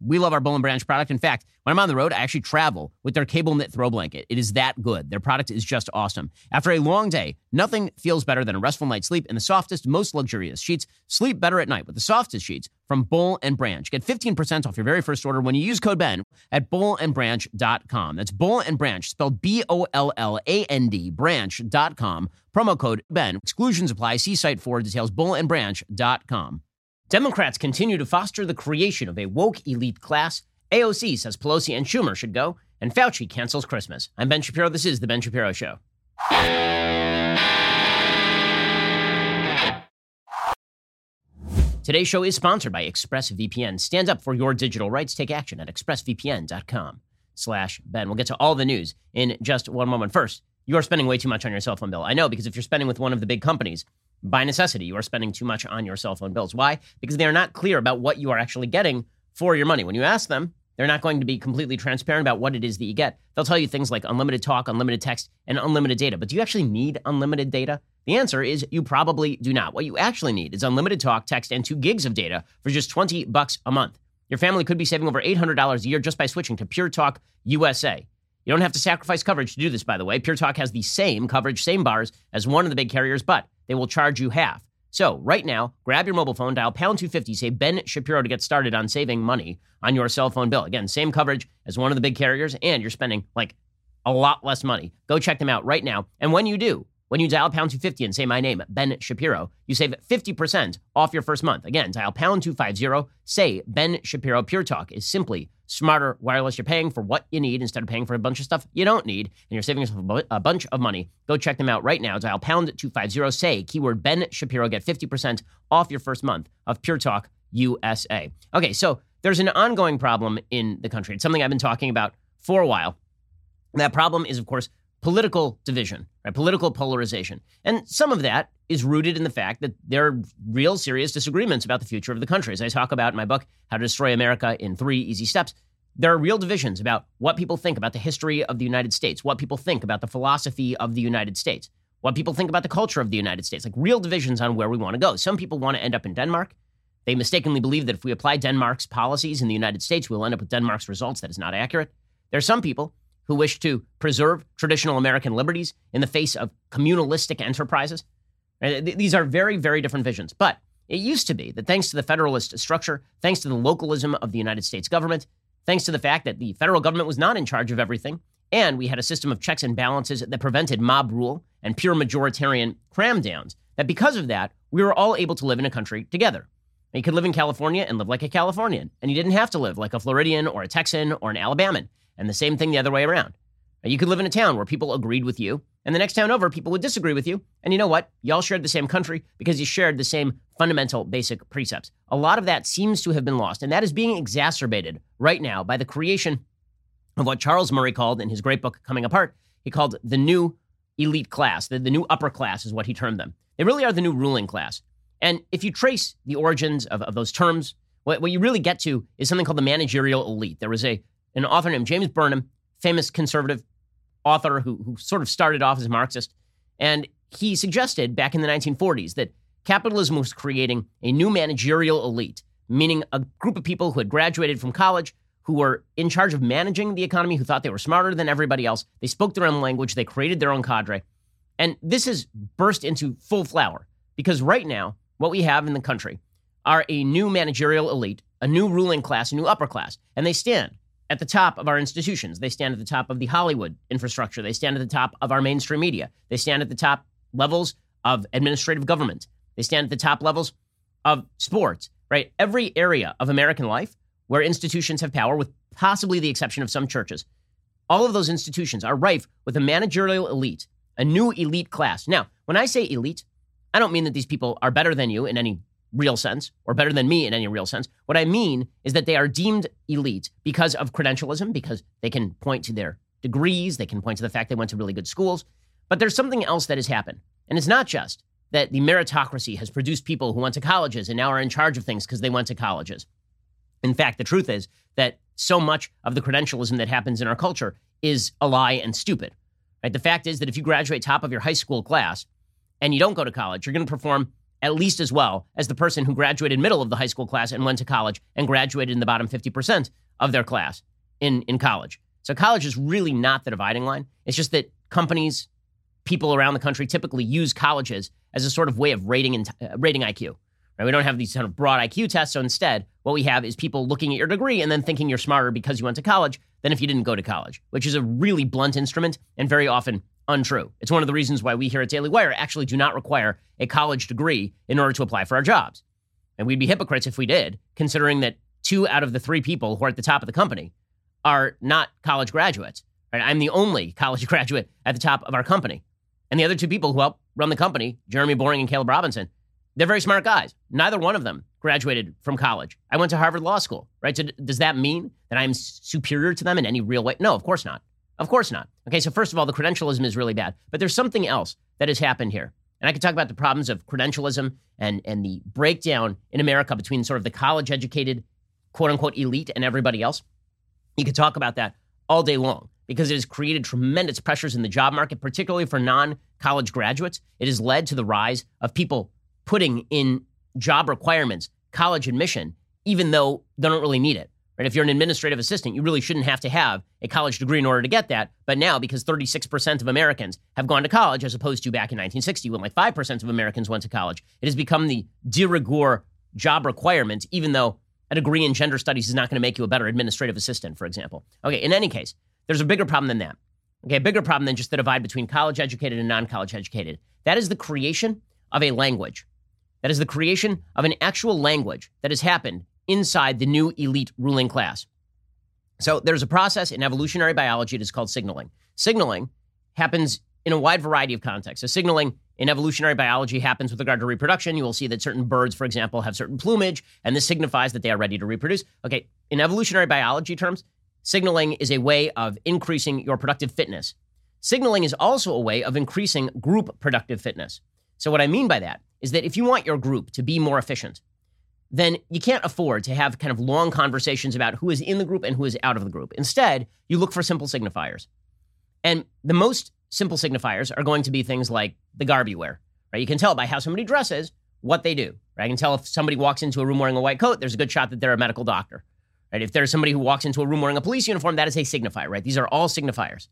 We love our Boll and Branch product. In fact, when I'm on the road, I actually travel with their cable knit throw blanket. It is that good. Their product is just awesome. After a long day, nothing feels better than a restful night's sleep in the softest, most luxurious sheets. Sleep better at night with the softest sheets from Boll and Branch. Get 15% off your very first order when you use code BEN at bollandbranch.com. That's Boll and Branch, spelled B O L L A N D, branch.com. Promo code BEN. Exclusions apply. See site for details. Bollandbranch.com. Democrats continue to foster the creation of a woke elite class. AOC says Pelosi and Schumer should go, and Fauci cancels Christmas. I'm Ben Shapiro. This is The Ben Shapiro Show. Today's show is sponsored by ExpressVPN. Stand up for your digital rights. Take action at expressvpn.com slash Ben. We'll get to all the news in just one moment. First, you are spending way too much on your cell phone bill. I know, because if you're spending with one of the big companies, by necessity, you are spending too much on your cell phone bills. Why? Because they are not clear about what you are actually getting for your money. When you ask them, they're not going to be completely transparent about what it is that you get. They'll tell you things like unlimited talk, unlimited text, and unlimited data. But do you actually need unlimited data? The answer is you probably do not. What you actually need is unlimited talk, text, and two gigs of data for just 20 bucks a month. Your family could be saving over $800 a year just by switching to Pure Talk USA. You don't have to sacrifice coverage to do this, by the way. Pure Talk has the same coverage, same bars as one of the big carriers, but they will charge you half. So, right now, grab your mobile phone, dial pound 250, say Ben Shapiro to get started on saving money on your cell phone bill. Again, same coverage as one of the big carriers, and you're spending like a lot less money. Go check them out right now. And when you do, when you dial pound 250 and say my name, Ben Shapiro, you save 50% off your first month. Again, dial pound 250, say Ben Shapiro. Pure Talk is simply smarter wireless. You're paying for what you need instead of paying for a bunch of stuff you don't need, and you're saving yourself a bunch of money. Go check them out right now. Dial pound 250, say keyword Ben Shapiro, get 50% off your first month of Pure Talk USA. Okay, so there's an ongoing problem in the country. It's something I've been talking about for a while. That problem is, of course, political division, right? Political polarization. And some of that is rooted in the fact that there are real serious disagreements about the future of the country. As I talk about in my book, How to Destroy America in Three Easy Steps, there are real divisions about what people think about the history of the United States, what people think about the philosophy of the United States, what people think about the culture of the United States, like real divisions on where we want to go. Some people want to end up in Denmark. They mistakenly believe that if we apply Denmark's policies in the United States, we'll end up with Denmark's results. That is not accurate. There are some people who wish to preserve traditional American liberties in the face of communalistic enterprises. Uh, these are very, very different visions. But it used to be that thanks to the federalist structure, thanks to the localism of the United States government, thanks to the fact that the federal government was not in charge of everything, and we had a system of checks and balances that prevented mob rule and pure majoritarian cram downs, that because of that, we were all able to live in a country together. You could live in California and live like a Californian, and you didn't have to live like a Floridian or a Texan or an Alabaman. And the same thing the other way around. You could live in a town where people agreed with you, and the next town over, people would disagree with you. And you know what? Y'all shared the same country because you shared the same fundamental basic precepts. A lot of that seems to have been lost, and that is being exacerbated right now by the creation of what Charles Murray called in his great book, Coming Apart, he called the new elite class. The, the new upper class is what he termed them. They really are the new ruling class. And if you trace the origins of, of those terms, what, what you really get to is something called the managerial elite. There was a an author named James Burnham, famous conservative author who, who sort of started off as a Marxist. And he suggested back in the 1940s that capitalism was creating a new managerial elite, meaning a group of people who had graduated from college, who were in charge of managing the economy, who thought they were smarter than everybody else. They spoke their own language, they created their own cadre. And this has burst into full flower because right now, what we have in the country are a new managerial elite, a new ruling class, a new upper class, and they stand at the top of our institutions. They stand at the top of the Hollywood infrastructure. They stand at the top of our mainstream media. They stand at the top levels of administrative government. They stand at the top levels of sports, right? Every area of American life where institutions have power, with possibly the exception of some churches, all of those institutions are rife with a managerial elite, a new elite class. Now, when I say elite, I don't mean that these people are better than you in any real sense or better than me in any real sense. What I mean is that they are deemed elite because of credentialism, because they can point to their degrees, they can point to the fact they went to really good schools. But there's something else that has happened. And it's not just that the meritocracy has produced people who went to colleges and now are in charge of things because they went to colleges. In fact, the truth is that so much of the credentialism that happens in our culture is a lie and stupid. Right? The fact is that if you graduate top of your high school class and you don't go to college, you're going to perform at least as well as the person who graduated middle of the high school class and went to college and graduated in the bottom 50% of their class in, in college. So college is really not the dividing line. It's just that companies, people around the country typically use colleges as a sort of way of rating uh, rating IQ. Right? We don't have these kind of broad IQ tests. So instead, what we have is people looking at your degree and then thinking you're smarter because you went to college than if you didn't go to college, which is a really blunt instrument and very often untrue. It's one of the reasons why we here at Daily Wire actually do not require a college degree in order to apply for our jobs. And we'd be hypocrites if we did, considering that two out of the three people who are at the top of the company are not college graduates. Right? I'm the only college graduate at the top of our company. And the other two people who help run the company, Jeremy Boring and Caleb Robinson, they're very smart guys. Neither one of them graduated from college. I went to Harvard Law School, right? So does that mean that I'm superior to them in any real way? No, of course not. Of course not. Okay, so first of all, the credentialism is really bad. But there's something else that has happened here. And I can talk about the problems of credentialism and, and the breakdown in America between sort of the college educated, quote unquote, elite and everybody else. You could talk about that all day long because it has created tremendous pressures in the job market, particularly for non college graduates. It has led to the rise of people putting in job requirements college admission, even though they don't really need it. Right? If you're an administrative assistant, you really shouldn't have to have a college degree in order to get that. But now, because 36% of Americans have gone to college, as opposed to back in 1960 when like 5% of Americans went to college, it has become the de rigueur job requirement, even though a degree in gender studies is not going to make you a better administrative assistant, for example. Okay, in any case, there's a bigger problem than that. Okay, a bigger problem than just the divide between college educated and non college educated. That is the creation of a language. That is the creation of an actual language that has happened inside the new elite ruling class. So there's a process in evolutionary biology that is called signaling. Signaling happens in a wide variety of contexts. So signaling in evolutionary biology happens with regard to reproduction. You will see that certain birds, for example, have certain plumage, and this signifies that they are ready to reproduce. Okay, in evolutionary biology terms, signaling is a way of increasing your productive fitness. Signaling is also a way of increasing group productive fitness. So, what I mean by that is that if you want your group to be more efficient, then you can't afford to have kind of long conversations about who is in the group and who is out of the group. Instead, you look for simple signifiers. And the most simple signifiers are going to be things like the garb you wear. Right? You can tell by how somebody dresses what they do. Right? I can tell if somebody walks into a room wearing a white coat, there's a good shot that they're a medical doctor. Right? If there's somebody who walks into a room wearing a police uniform, that is a signifier, right? These are all signifiers.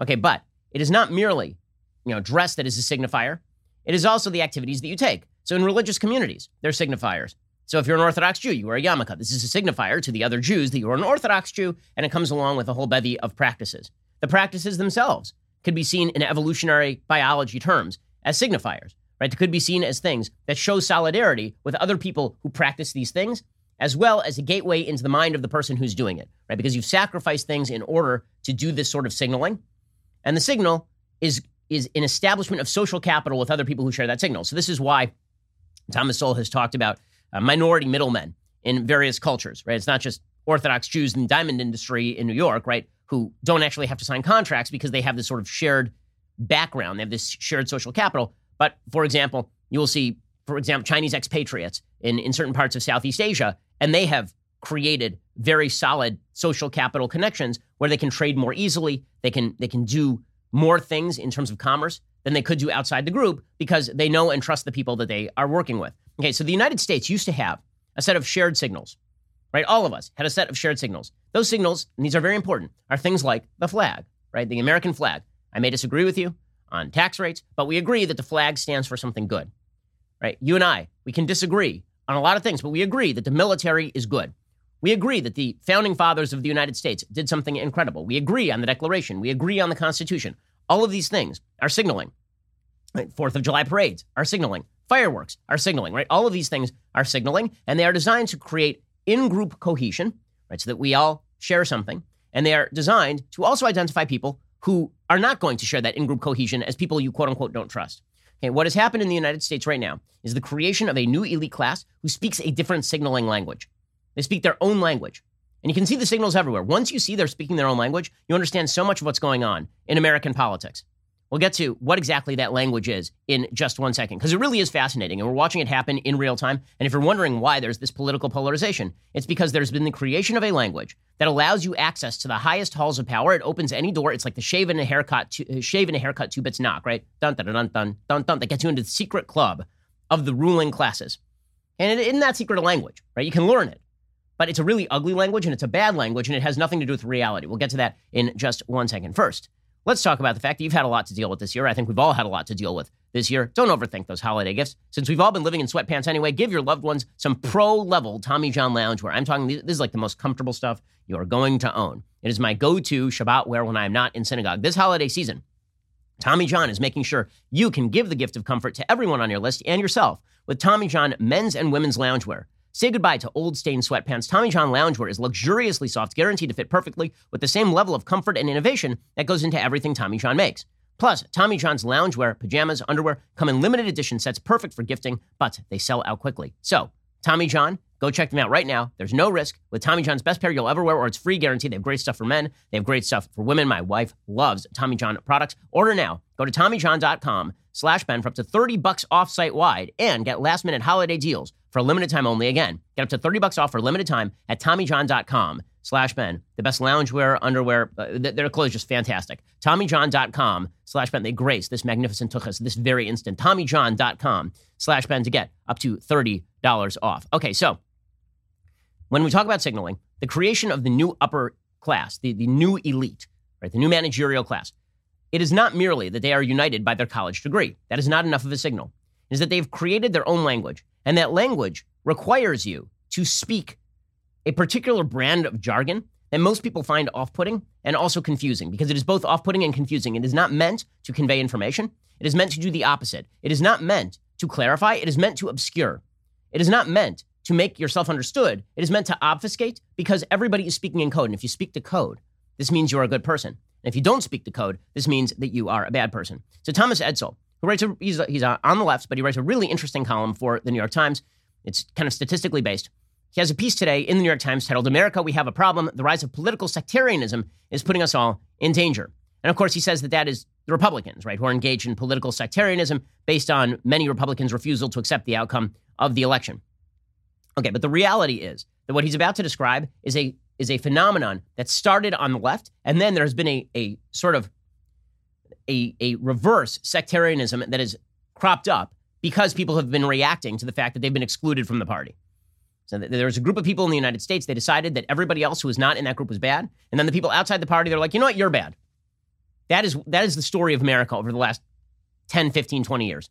Okay, but it is not merely, you know, dress that is a signifier. It is also the activities that you take. So in religious communities, they're signifiers. So if you're an Orthodox Jew, you wear a yarmulke. This is a signifier to the other Jews that you're an Orthodox Jew, and it comes along with a whole bevy of practices. The practices themselves could be seen in evolutionary biology terms as signifiers, right? They could be seen as things that show solidarity with other people who practice these things, as well as a gateway into the mind of the person who's doing it, right? Because you've sacrificed things in order to do this sort of signaling. And the signal is is an establishment of social capital with other people who share that signal. So this is why Thomas Sowell has talked about uh, minority middlemen in various cultures, right? It's not just Orthodox Jews in the diamond industry in New York, right, who don't actually have to sign contracts because they have this sort of shared background. They have this shared social capital. But for example, you will see, for example, Chinese expatriates in, in certain parts of Southeast Asia, and they have created very solid social capital connections where they can trade more easily. They can they can do more things in terms of commerce than they could do outside the group because they know and trust the people that they are working with. Okay, so the United States used to have a set of shared signals, right? All of us had a set of shared signals. Those signals, and these are very important, are things like the flag, right? The American flag. I may disagree with you on tax rates, but we agree that the flag stands for something good, right? You and I, we can disagree on a lot of things, but we agree that the military is good. We agree that the founding fathers of the United States did something incredible. We agree on the Declaration. We agree on the Constitution. All of these things are signaling. Fourth of July parades are signaling. Fireworks are signaling, right? All of these things are signaling, and they are designed to create in group cohesion, right? So that we all share something. And they are designed to also identify people who are not going to share that in group cohesion as people you quote unquote don't trust. Okay, what has happened in the United States right now is the creation of a new elite class who speaks a different signaling language. They speak their own language. And you can see the signals everywhere. Once you see they're speaking their own language, you understand so much of what's going on in American politics. We'll get to what exactly that language is in just one second, because it really is fascinating, and we're watching it happen in real time. And if you're wondering why there's this political polarization, it's because there's been the creation of a language that allows you access to the highest halls of power. It opens any door. It's like the shave and a haircut, two, uh, shave and a haircut, two bits knock, right? Dun dun dun dun dun dun. That gets you into the secret club of the ruling classes, and in that secret language, right? You can learn it but it's a really ugly language and it's a bad language and it has nothing to do with reality. We'll get to that in just one second. First, let's talk about the fact that you've had a lot to deal with this year. I think we've all had a lot to deal with this year. Don't overthink those holiday gifts. Since we've all been living in sweatpants anyway, give your loved ones some pro level Tommy John loungewear. I'm talking, this is like the most comfortable stuff you are going to own. It is my go to Shabbat wear when I'm not in synagogue. This holiday season, Tommy John is making sure you can give the gift of comfort to everyone on your list and yourself with Tommy John men's and women's loungewear. Say goodbye to old stained sweatpants. Tommy John loungewear is luxuriously soft, guaranteed to fit perfectly with the same level of comfort and innovation that goes into everything Tommy John makes. Plus, Tommy John's loungewear, pajamas, underwear come in limited edition sets perfect for gifting, but they sell out quickly. So, Tommy John, go check them out right now. There's no risk. With Tommy John's best pair you'll ever wear, or it's free guaranteed. They have great stuff for men. They have great stuff for women. My wife loves Tommy John products. Order now. Go to TommyJohn.com slash Ben for up to 30 bucks off site wide and get last minute holiday deals for a limited time only. Again, get up to 30 bucks off for a limited time at TommyJohn.com slash Ben. The best loungewear, underwear, uh, their clothes just fantastic. TommyJohn.com slash Ben. They grace this magnificent tuchus this very instant. TommyJohn.com slash Ben to get up to $30 off. Okay, so when we talk about signaling, the creation of the new upper class, the, the new elite, right, the new managerial class, it is not merely that they are united by their college degree. That is not enough of a signal. It is that they've created their own language and that language requires you to speak a particular brand of jargon that most people find off putting and also confusing because it is both off putting and confusing. It is not meant to convey information, it is meant to do the opposite. It is not meant to clarify, it is meant to obscure. It is not meant to make yourself understood. It is meant to obfuscate because everybody is speaking in code. And if you speak the code, this means you're a good person. And if you don't speak the code, this means that you are a bad person. So Thomas Edsall who writes a, he's, he's uh, on the left, but he writes a really interesting column for the New York Times. It's kind of statistically based. He has a piece today in the New York Times titled America, We Have a Problem. The Rise of Political Sectarianism is Putting Us All in Danger. And of course, he says that that is the Republicans, right, who are engaged in political sectarianism based on many Republicans' refusal to accept the outcome of the election. Okay, but the reality is that what he's about to describe is a is a phenomenon that started on the left, and then there has been a, a sort of a, a reverse sectarianism that has cropped up because people have been reacting to the fact that they've been excluded from the party. So there's a group of people in the United States, they decided that everybody else who was not in that group was bad. And then the people outside the party, they're like, you know what, you're bad. That is, that is the story of America over the last 10, 15, 20 years.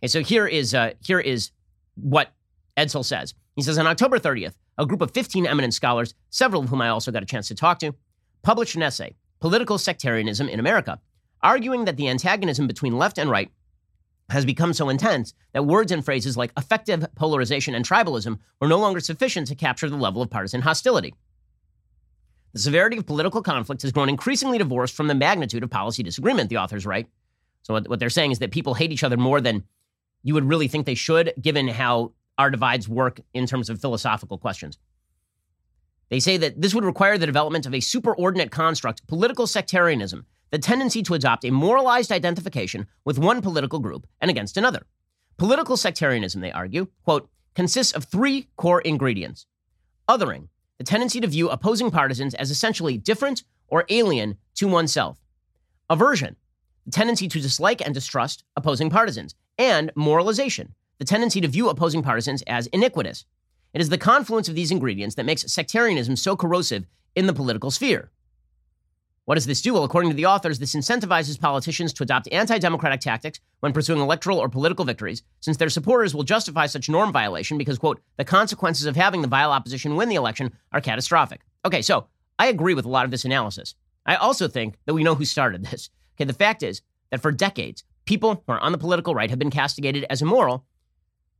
Okay, so here is, uh, here is what Edsall says. He says, on October 30th, a group of 15 eminent scholars, several of whom I also got a chance to talk to, published an essay, Political Sectarianism in America, arguing that the antagonism between left and right has become so intense that words and phrases like affective polarization and tribalism were no longer sufficient to capture the level of partisan hostility. The severity of political conflict has grown increasingly divorced from the magnitude of policy disagreement, the authors write. So, what, what they're saying is that people hate each other more than you would really think they should, given how our divides work in terms of philosophical questions. They say that this would require the development of a superordinate construct, political sectarianism, the tendency to adopt a moralized identification with one political group and against another. Political sectarianism, they argue, quote, consists of three core ingredients othering, the tendency to view opposing partisans as essentially different or alien to oneself, aversion, the tendency to dislike and distrust opposing partisans, and moralization, the tendency to view opposing partisans as iniquitous. It is the confluence of these ingredients that makes sectarianism so corrosive in the political sphere. What does this do? Well, according to the authors, this incentivizes politicians to adopt anti democratic tactics when pursuing electoral or political victories, since their supporters will justify such norm violation because, quote, the consequences of having the vile opposition win the election are catastrophic. Okay, so I agree with a lot of this analysis. I also think that we know who started this. Okay, the fact is that for decades, people who are on the political right have been castigated as immoral.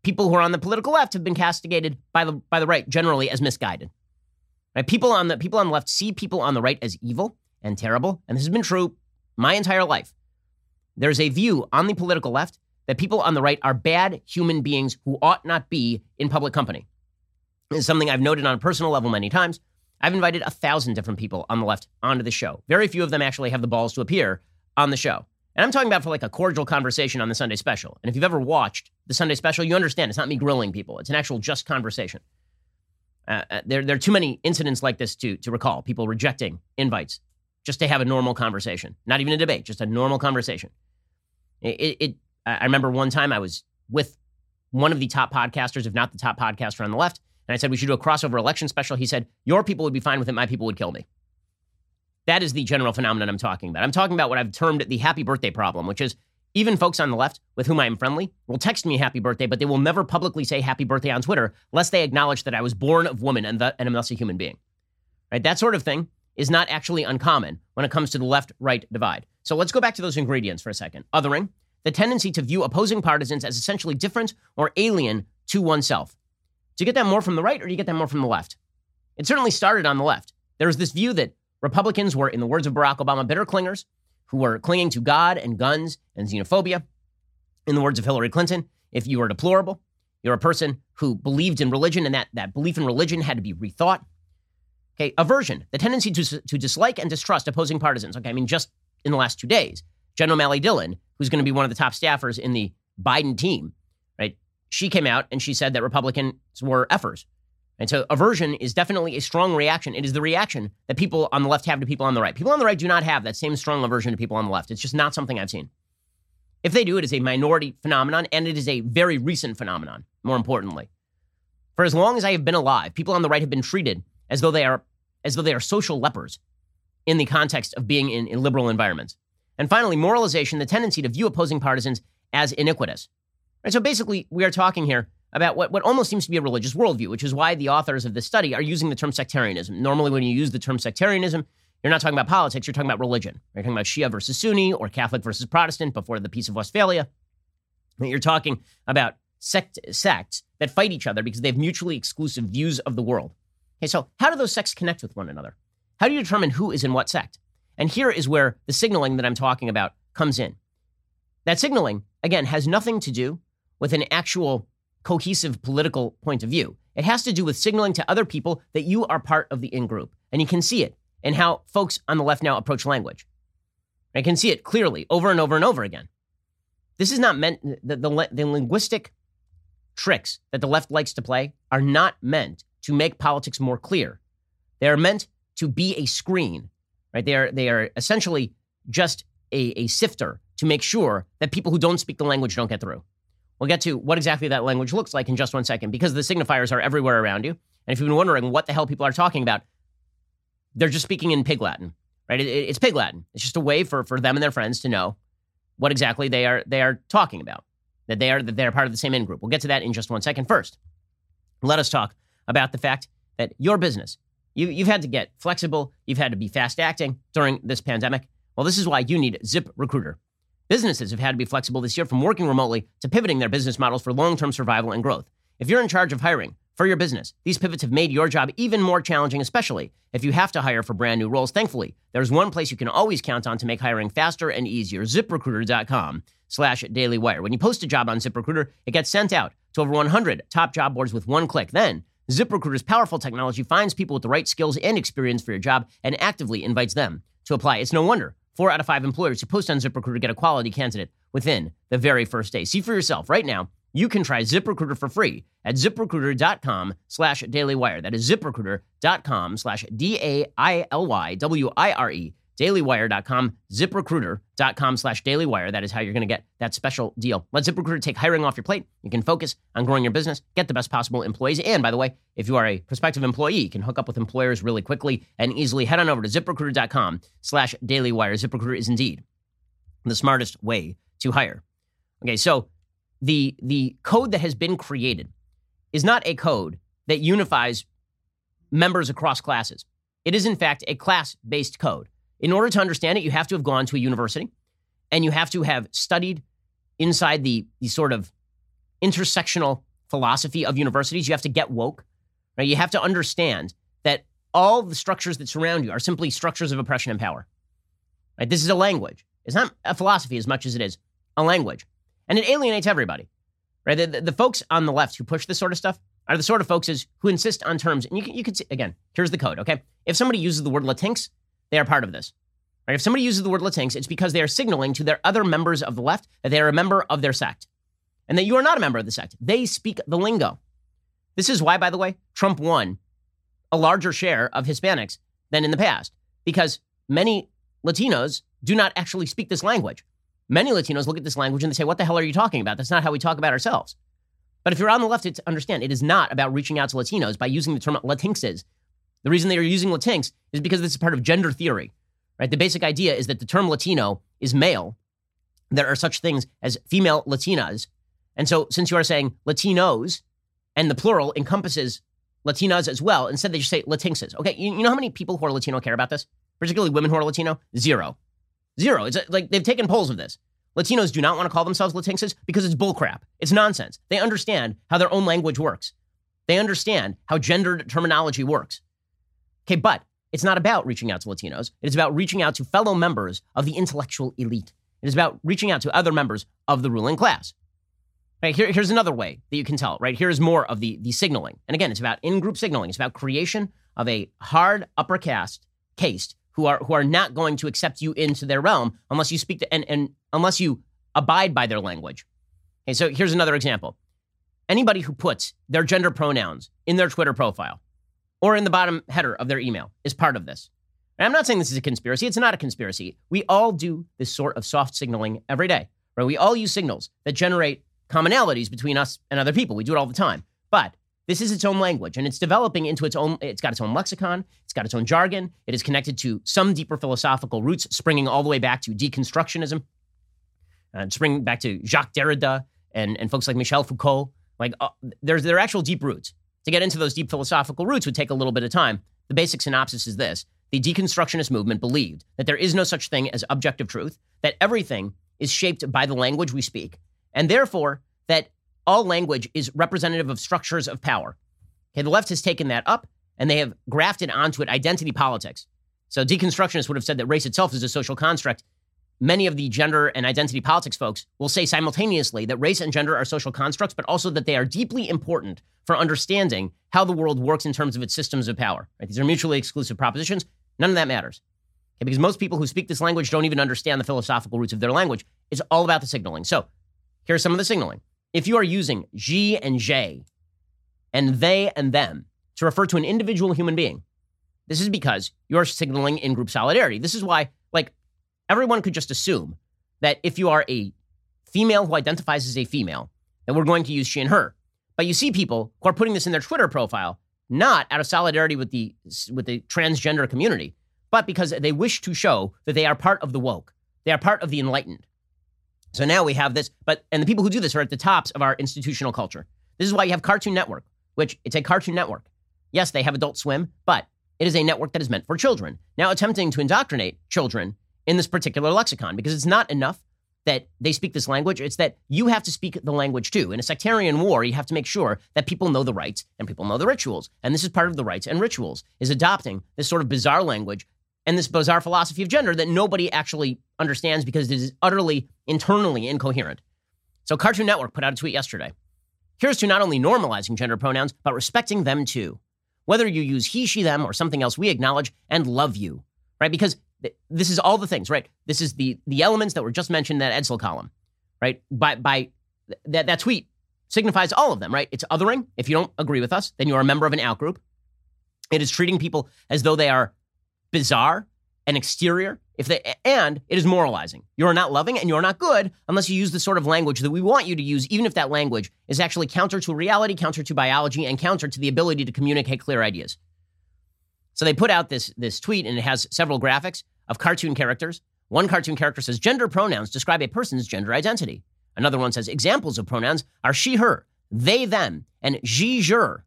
People who are on the political left have been castigated by the by the right generally as misguided. Right? People on the people on the left see people on the right as evil and terrible, and this has been true my entire life. There's a view on the political left that people on the right are bad human beings who ought not be in public company. It's something I've noted on a personal level many times. I've invited a thousand different people on the left onto the show. Very few of them actually have the balls to appear on the show. And I'm talking about for like a cordial conversation on the Sunday special. And if you've ever watched the Sunday special, you understand it's not me grilling people, it's an actual just conversation. Uh, uh, there, there are too many incidents like this to, to recall people rejecting invites just to have a normal conversation, not even a debate, just a normal conversation. It, it, I remember one time I was with one of the top podcasters, if not the top podcaster on the left, and I said we should do a crossover election special. He said, Your people would be fine with it, my people would kill me. That is the general phenomenon I'm talking about. I'm talking about what I've termed the happy birthday problem, which is even folks on the left with whom I am friendly will text me happy birthday, but they will never publicly say happy birthday on Twitter lest they acknowledge that I was born of woman and, the, and am thus a human being. Right? That sort of thing is not actually uncommon when it comes to the left right divide. So let's go back to those ingredients for a second. Othering, the tendency to view opposing partisans as essentially different or alien to oneself. Do you get that more from the right or do you get that more from the left? It certainly started on the left. There was this view that Republicans were, in the words of Barack Obama, bitter clingers who were clinging to God and guns and xenophobia. In the words of Hillary Clinton, if you are deplorable, you're a person who believed in religion and that, that belief in religion had to be rethought. Okay, aversion, the tendency to, to dislike and distrust opposing partisans. Okay, I mean, just in the last two days, Jen O'Malley Dillon, who's going to be one of the top staffers in the Biden team, right? She came out and she said that Republicans were effers. And so aversion is definitely a strong reaction. It is the reaction that people on the left have to people on the right. People on the right do not have that same strong aversion to people on the left. It's just not something I've seen. If they do, it is a minority phenomenon, and it is a very recent phenomenon, more importantly. For as long as I have been alive, people on the right have been treated as though they are as though they are social lepers in the context of being in, in liberal environments. And finally, moralization, the tendency to view opposing partisans as iniquitous. Right, so basically, we are talking here about what, what almost seems to be a religious worldview, which is why the authors of this study are using the term sectarianism. Normally, when you use the term sectarianism, you're not talking about politics, you're talking about religion. You're talking about Shia versus Sunni or Catholic versus Protestant before the Peace of Westphalia. You're talking about sect, sects that fight each other because they have mutually exclusive views of the world. Okay, so how do those sects connect with one another? How do you determine who is in what sect? And here is where the signaling that I'm talking about comes in. That signaling, again, has nothing to do with an actual cohesive political point of view. It has to do with signaling to other people that you are part of the in group. And you can see it in how folks on the left now approach language. I can see it clearly over and over and over again. This is not meant, the, the, the linguistic tricks that the left likes to play are not meant to make politics more clear. They are meant to be a screen, right? They are, they are essentially just a, a sifter to make sure that people who don't speak the language don't get through. We'll get to what exactly that language looks like in just one second because the signifiers are everywhere around you. And if you've been wondering what the hell people are talking about, they're just speaking in Pig Latin, right? It, it's Pig Latin. It's just a way for, for them and their friends to know what exactly they are they are talking about. That they are that they're part of the same in group. We'll get to that in just one second. First, let us talk about the fact that your business, you, you've had to get flexible, you've had to be fast acting during this pandemic. Well, this is why you need ZipRecruiter. Businesses have had to be flexible this year from working remotely to pivoting their business models for long term survival and growth. If you're in charge of hiring for your business, these pivots have made your job even more challenging, especially if you have to hire for brand new roles. Thankfully, there's one place you can always count on to make hiring faster and easier ziprecruiter.com slash dailywire. When you post a job on ZipRecruiter, it gets sent out to over 100 top job boards with one click. Then, ZipRecruiter's powerful technology finds people with the right skills and experience for your job and actively invites them to apply. It's no wonder Four out of five employers who post on ZipRecruiter get a quality candidate within the very first day. See for yourself right now. You can try ZipRecruiter for free at ziprecruiter.com slash dailywire. That is ziprecruiter.com slash D-A-I-L-Y-W-I-R-E dailywire.com, ziprecruiter.com slash dailywire. That is how you're going to get that special deal. Let ZipRecruiter take hiring off your plate. You can focus on growing your business, get the best possible employees. And by the way, if you are a prospective employee, you can hook up with employers really quickly and easily. Head on over to ziprecruiter.com slash dailywire. ZipRecruiter is indeed the smartest way to hire. Okay, so the the code that has been created is not a code that unifies members across classes. It is in fact a class-based code. In order to understand it, you have to have gone to a university and you have to have studied inside the, the sort of intersectional philosophy of universities. You have to get woke, right? You have to understand that all the structures that surround you are simply structures of oppression and power. Right? This is a language. It's not a philosophy as much as it is a language. And it alienates everybody, right? The, the, the folks on the left who push this sort of stuff are the sort of folks is, who insist on terms. And you can, you can see, again, here's the code, okay? If somebody uses the word Latinx, they are part of this. Right? If somebody uses the word Latinx, it's because they are signaling to their other members of the left that they are a member of their sect and that you are not a member of the sect. They speak the lingo. This is why, by the way, Trump won a larger share of Hispanics than in the past because many Latinos do not actually speak this language. Many Latinos look at this language and they say, What the hell are you talking about? That's not how we talk about ourselves. But if you're on the left, it's understand it is not about reaching out to Latinos by using the term Latinxes. The reason they are using Latinx is because this is part of gender theory, right? The basic idea is that the term Latino is male. There are such things as female Latinas. And so, since you are saying Latinos and the plural encompasses Latinas as well, instead they just say Latinxes. Okay, you, you know how many people who are Latino care about this? Particularly women who are Latino? Zero. Zero. It's uh, like they've taken polls of this. Latinos do not want to call themselves Latinxes because it's bullcrap. It's nonsense. They understand how their own language works. They understand how gendered terminology works. Okay, but it's not about reaching out to Latinos. It is about reaching out to fellow members of the intellectual elite. It is about reaching out to other members of the ruling class. Right, here, here's another way that you can tell, right? Here's more of the, the signaling. And again, it's about in-group signaling. It's about creation of a hard upper caste, caste who are who are not going to accept you into their realm unless you speak to and, and unless you abide by their language. Okay, so here's another example. Anybody who puts their gender pronouns in their Twitter profile or in the bottom header of their email is part of this. And I'm not saying this is a conspiracy. It's not a conspiracy. We all do this sort of soft signaling every day, right? We all use signals that generate commonalities between us and other people. We do it all the time. But this is its own language, and it's developing into its own. It's got its own lexicon. It's got its own jargon. It is connected to some deeper philosophical roots, springing all the way back to deconstructionism, and springing back to Jacques Derrida and and folks like Michel Foucault. Like uh, there's there are actual deep roots. To get into those deep philosophical roots would take a little bit of time. The basic synopsis is this: the deconstructionist movement believed that there is no such thing as objective truth, that everything is shaped by the language we speak, and therefore that all language is representative of structures of power. Okay, the left has taken that up and they have grafted onto it identity politics. So deconstructionists would have said that race itself is a social construct. Many of the gender and identity politics folks will say simultaneously that race and gender are social constructs, but also that they are deeply important for understanding how the world works in terms of its systems of power. Right? These are mutually exclusive propositions. None of that matters. Okay, because most people who speak this language don't even understand the philosophical roots of their language. It's all about the signaling. So here's some of the signaling if you are using G and J and they and them to refer to an individual human being, this is because you're signaling in group solidarity. This is why, everyone could just assume that if you are a female who identifies as a female, that we're going to use she and her. But you see people who are putting this in their Twitter profile, not out of solidarity with the with the transgender community, but because they wish to show that they are part of the woke. They are part of the enlightened. So now we have this, but and the people who do this are at the tops of our institutional culture. This is why you have Cartoon Network, which it's a Cartoon Network. Yes, they have Adult Swim, but it is a network that is meant for children. Now attempting to indoctrinate children in this particular lexicon because it's not enough that they speak this language. It's that you have to speak the language too. In a sectarian war, you have to make sure that people know the rights and people know the rituals. And this is part of the rights and rituals is adopting this sort of bizarre language and this bizarre philosophy of gender that nobody actually understands because it is utterly internally incoherent. So, Cartoon Network put out a tweet yesterday. Here's to not only normalizing gender pronouns, but respecting them too. Whether you use he, she, them, or something else, we acknowledge and love you, right? Because this is all the things, right? This is the the elements that were just mentioned in that Edsall column, right? By by that that tweet signifies all of them, right? It's othering. If you don't agree with us, then you are a member of an outgroup. It is treating people as though they are bizarre and exterior if they and it is moralizing you are not loving and you are not good unless you use the sort of language that we want you to use even if that language is actually counter to reality counter to biology and counter to the ability to communicate clear ideas so they put out this this tweet and it has several graphics of cartoon characters one cartoon character says gender pronouns describe a person's gender identity another one says examples of pronouns are she her they them and she her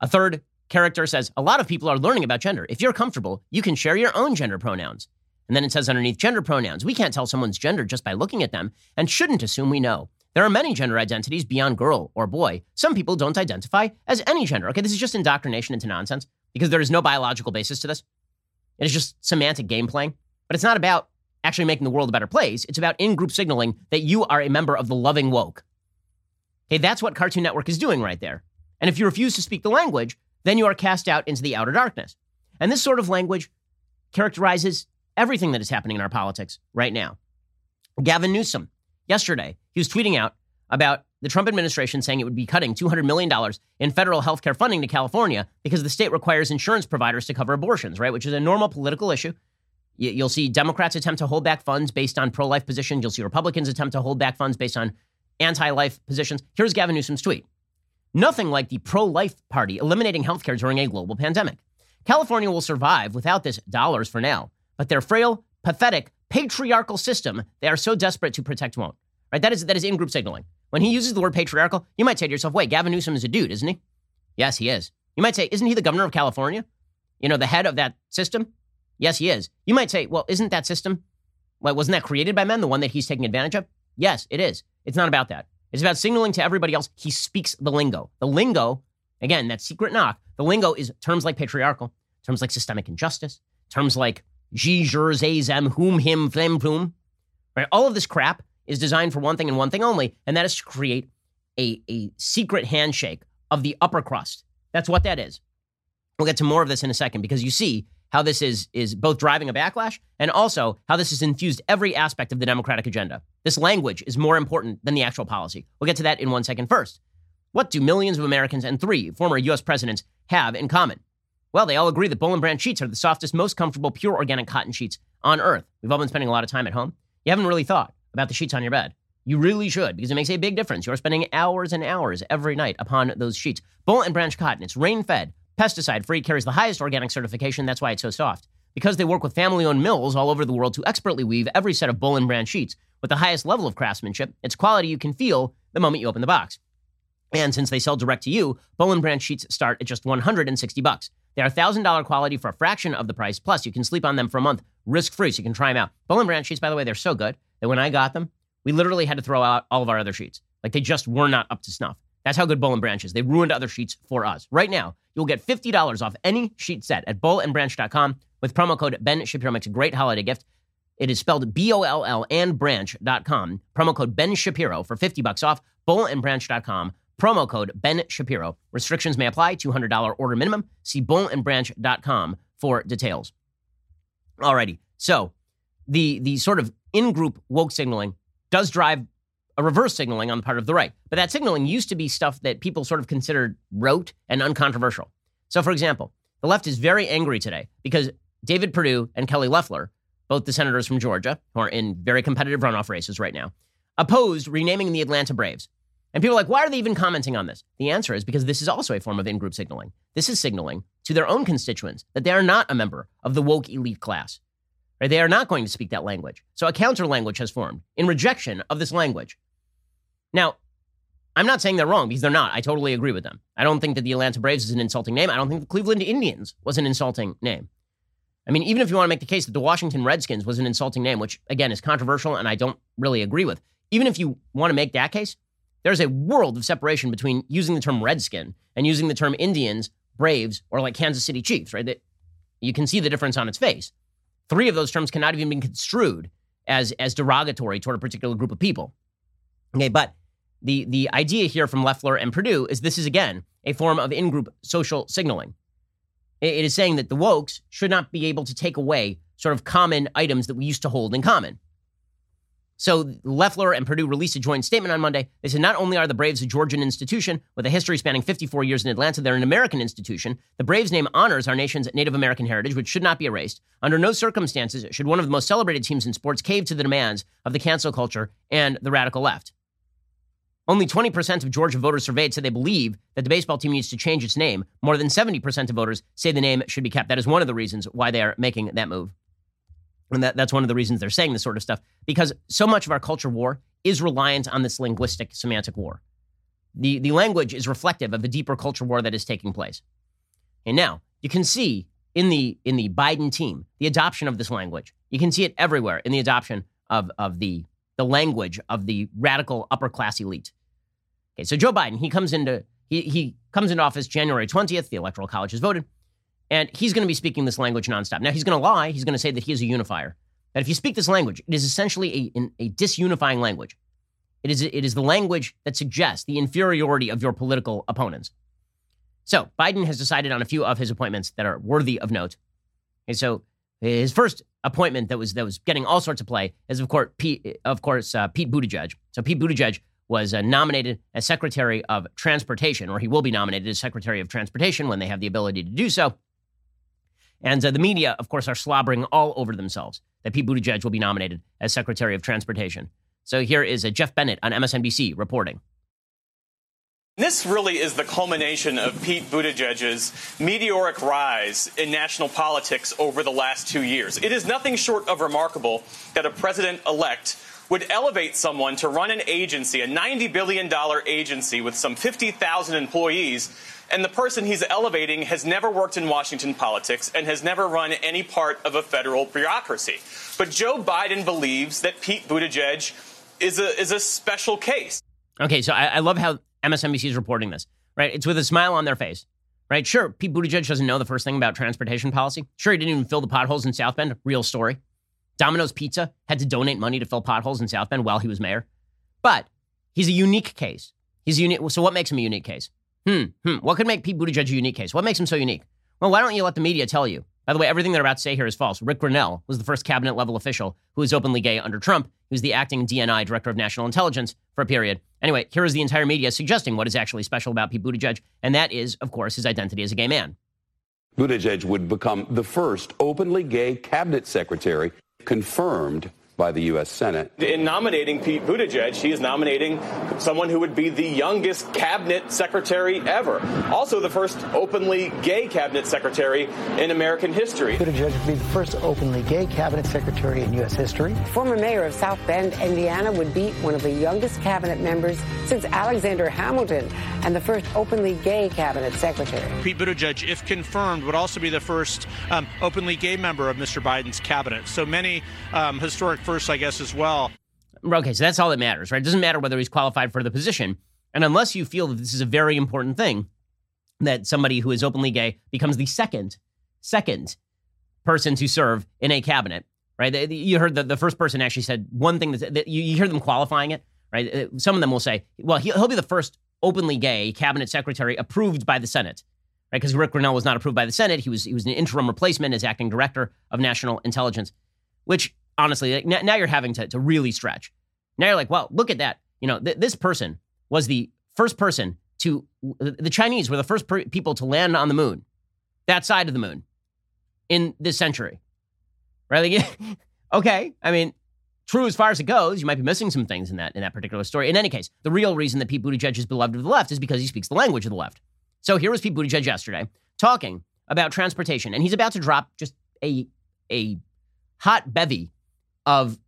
a third character says, a lot of people are learning about gender. If you're comfortable, you can share your own gender pronouns. And then it says underneath gender pronouns, we can't tell someone's gender just by looking at them and shouldn't assume we know. There are many gender identities beyond girl or boy. Some people don't identify as any gender. Okay, this is just indoctrination into nonsense because there is no biological basis to this. It is just semantic game playing. But it's not about actually making the world a better place. It's about in group signaling that you are a member of the loving woke. Okay, that's what Cartoon Network is doing right there. And if you refuse to speak the language, then you are cast out into the outer darkness. And this sort of language characterizes everything that is happening in our politics right now. Gavin Newsom, yesterday, he was tweeting out about the Trump administration saying it would be cutting $200 million in federal health care funding to California because the state requires insurance providers to cover abortions, right? Which is a normal political issue. You'll see Democrats attempt to hold back funds based on pro life positions. You'll see Republicans attempt to hold back funds based on anti life positions. Here's Gavin Newsom's tweet Nothing like the pro life party eliminating health care during a global pandemic. California will survive without this dollars for now, but their frail, pathetic, patriarchal system they are so desperate to protect won't. Right? That is that is in group signaling. When he uses the word patriarchal, you might say to yourself, wait, Gavin Newsom is a dude, isn't he? Yes, he is. You might say, isn't he the governor of California? You know, the head of that system? Yes, he is. You might say, well, isn't that system, well, wasn't that created by men, the one that he's taking advantage of? Yes, it is. It's not about that. It's about signaling to everybody else he speaks the lingo. The lingo, again, that secret knock, the lingo is terms like patriarchal, terms like systemic injustice, terms like ji, jur, zay, zem, whom, him, them, whom. Right? All of this crap is designed for one thing and one thing only, and that is to create a, a secret handshake of the upper crust. That's what that is. We'll get to more of this in a second because you see how this is, is both driving a backlash and also how this has infused every aspect of the Democratic agenda. This language is more important than the actual policy. We'll get to that in one second. First, what do millions of Americans and three former U.S. presidents have in common? Well, they all agree that Boll and Branch sheets are the softest, most comfortable, pure organic cotton sheets on earth. We've all been spending a lot of time at home. You haven't really thought about the sheets on your bed. You really should because it makes a big difference. You're spending hours and hours every night upon those sheets. Boll and Branch cotton, it's rain fed, pesticide free, carries the highest organic certification. That's why it's so soft. Because they work with family owned mills all over the world to expertly weave every set of Boll and Branch sheets with the highest level of craftsmanship, it's quality you can feel the moment you open the box. And since they sell direct to you, Boll and Branch sheets start at just 160 bucks. They are $1,000 quality for a fraction of the price. Plus, you can sleep on them for a month risk free, so you can try them out. Boll and Branch sheets, by the way, they're so good that when I got them, we literally had to throw out all of our other sheets. Like they just were not up to snuff. That's how good Boll and Branch is. They ruined other sheets for us. Right now, you'll get $50 off any sheet set at bollandbranch.com with promo code Ben Shapiro. Makes a great holiday gift. It is spelled B O L L and branch.com. Promo code Ben Shapiro for 50 bucks off. Bollandbranch.com. Promo code Ben Shapiro. Restrictions may apply. $200 order minimum. See bollandbranch.com for details. Alrighty. So the the sort of in-group woke signaling does drive a reverse signaling on the part of the right. But that signaling used to be stuff that people sort of considered rote and uncontroversial. So, for example, the left is very angry today because David Perdue and Kelly Loeffler, both the senators from Georgia, who are in very competitive runoff races right now, opposed renaming the Atlanta Braves. And people are like, why are they even commenting on this? The answer is because this is also a form of in group signaling. This is signaling to their own constituents that they are not a member of the woke elite class. Right? They are not going to speak that language. So a counter language has formed in rejection of this language. Now, I'm not saying they're wrong because they're not. I totally agree with them. I don't think that the Atlanta Braves is an insulting name. I don't think the Cleveland Indians was an insulting name. I mean, even if you want to make the case that the Washington Redskins was an insulting name, which again is controversial and I don't really agree with, even if you want to make that case, there's a world of separation between using the term Redskin and using the term Indians, Braves, or like Kansas City Chiefs, right? That you can see the difference on its face. Three of those terms cannot even be construed as, as derogatory toward a particular group of people. Okay, but the, the idea here from Loeffler and Perdue is this is, again, a form of in group social signaling. It, it is saying that the wokes should not be able to take away sort of common items that we used to hold in common. So Loeffler and Perdue released a joint statement on Monday. They said not only are the Braves a Georgian institution with a history spanning 54 years in Atlanta, they're an American institution. The Braves name honors our nation's Native American heritage, which should not be erased. Under no circumstances should one of the most celebrated teams in sports cave to the demands of the cancel culture and the radical left. Only 20% of Georgia voters surveyed said they believe that the baseball team needs to change its name. More than 70% of voters say the name should be kept. That is one of the reasons why they are making that move. And that, that's one of the reasons they're saying this sort of stuff, because so much of our culture war is reliant on this linguistic semantic war. The, the language is reflective of the deeper culture war that is taking place. And now you can see in the in the Biden team the adoption of this language. You can see it everywhere in the adoption of, of the, the language of the radical upper class elite. Okay, so Joe Biden, he comes into he, he comes into office January 20th. The Electoral College has voted. And he's going to be speaking this language nonstop. Now, he's going to lie. He's going to say that he is a unifier. that if you speak this language, it is essentially a, a disunifying language. It is, it is the language that suggests the inferiority of your political opponents. So Biden has decided on a few of his appointments that are worthy of note. And so his first appointment that was that was getting all sorts of play is of course Pete, of course uh, Pete Buttigieg. So Pete Buttigieg was uh, nominated as Secretary of Transportation, or he will be nominated as Secretary of Transportation when they have the ability to do so. And uh, the media, of course, are slobbering all over themselves that Pete Buttigieg will be nominated as Secretary of Transportation. So here is uh, Jeff Bennett on MSNBC reporting. This really is the culmination of Pete Buttigieg's meteoric rise in national politics over the last two years. It is nothing short of remarkable that a president elect would elevate someone to run an agency, a $90 billion agency with some 50,000 employees, and the person he's elevating has never worked in Washington politics and has never run any part of a federal bureaucracy. But Joe Biden believes that Pete Buttigieg is a, is a special case. Okay, so I, I love how MSNBC is reporting this, right? It's with a smile on their face, right? Sure, Pete Buttigieg doesn't know the first thing about transportation policy. Sure, he didn't even fill the potholes in South Bend. Real story. Domino's Pizza had to donate money to fill potholes in South Bend while he was mayor. But he's a unique case. He's unique. So what makes him a unique case? Hmm, hmm. What could make Pete Buttigieg a unique case? What makes him so unique? Well, why don't you let the media tell you? By the way, everything they're about to say here is false. Rick Grenell was the first cabinet level official who was openly gay under Trump. He was the acting DNI, Director of National Intelligence, for a period. Anyway, here is the entire media suggesting what is actually special about Pete Buttigieg, and that is, of course, his identity as a gay man. Buttigieg would become the first openly gay cabinet secretary confirmed by the U.S. Senate. In nominating Pete Buttigieg, he is nominating someone who would be the youngest cabinet secretary ever. Also, the first openly gay cabinet secretary in American history. Buttigieg would be the first openly gay cabinet secretary in U.S. history. Former mayor of South Bend, Indiana, would be one of the youngest cabinet members since Alexander Hamilton and the first openly gay cabinet secretary. Pete Buttigieg, if confirmed, would also be the first um, openly gay member of Mr. Biden's cabinet. So many um, historic first, I guess, as well. Okay, so that's all that matters, right? It doesn't matter whether he's qualified for the position. And unless you feel that this is a very important thing, that somebody who is openly gay becomes the second, second person to serve in a cabinet, right? You heard the, the first person actually said one thing that, that you, hear them qualifying it, right? Uh, some of them will say, well, he'll be the first openly gay cabinet secretary approved by the Senate, right? Because Rick Grenell was not approved by the Senate. He was, he was an interim replacement as acting director of national intelligence, which honestly, like, now you're having to, to really stretch. Now you're like, well, look at that. You know, th- this person was the first person to, the Chinese were the first per- people to land on the moon, that side of the moon, in this century. Right? Like, okay. I mean, true as far as it goes. You might be missing some things in that in that particular story. In any case, the real reason that Pete Buttigieg is beloved of the left is because he speaks the language of the left. So here was Pete Buttigieg yesterday talking about transportation, and he's about to drop just a a hot bevy of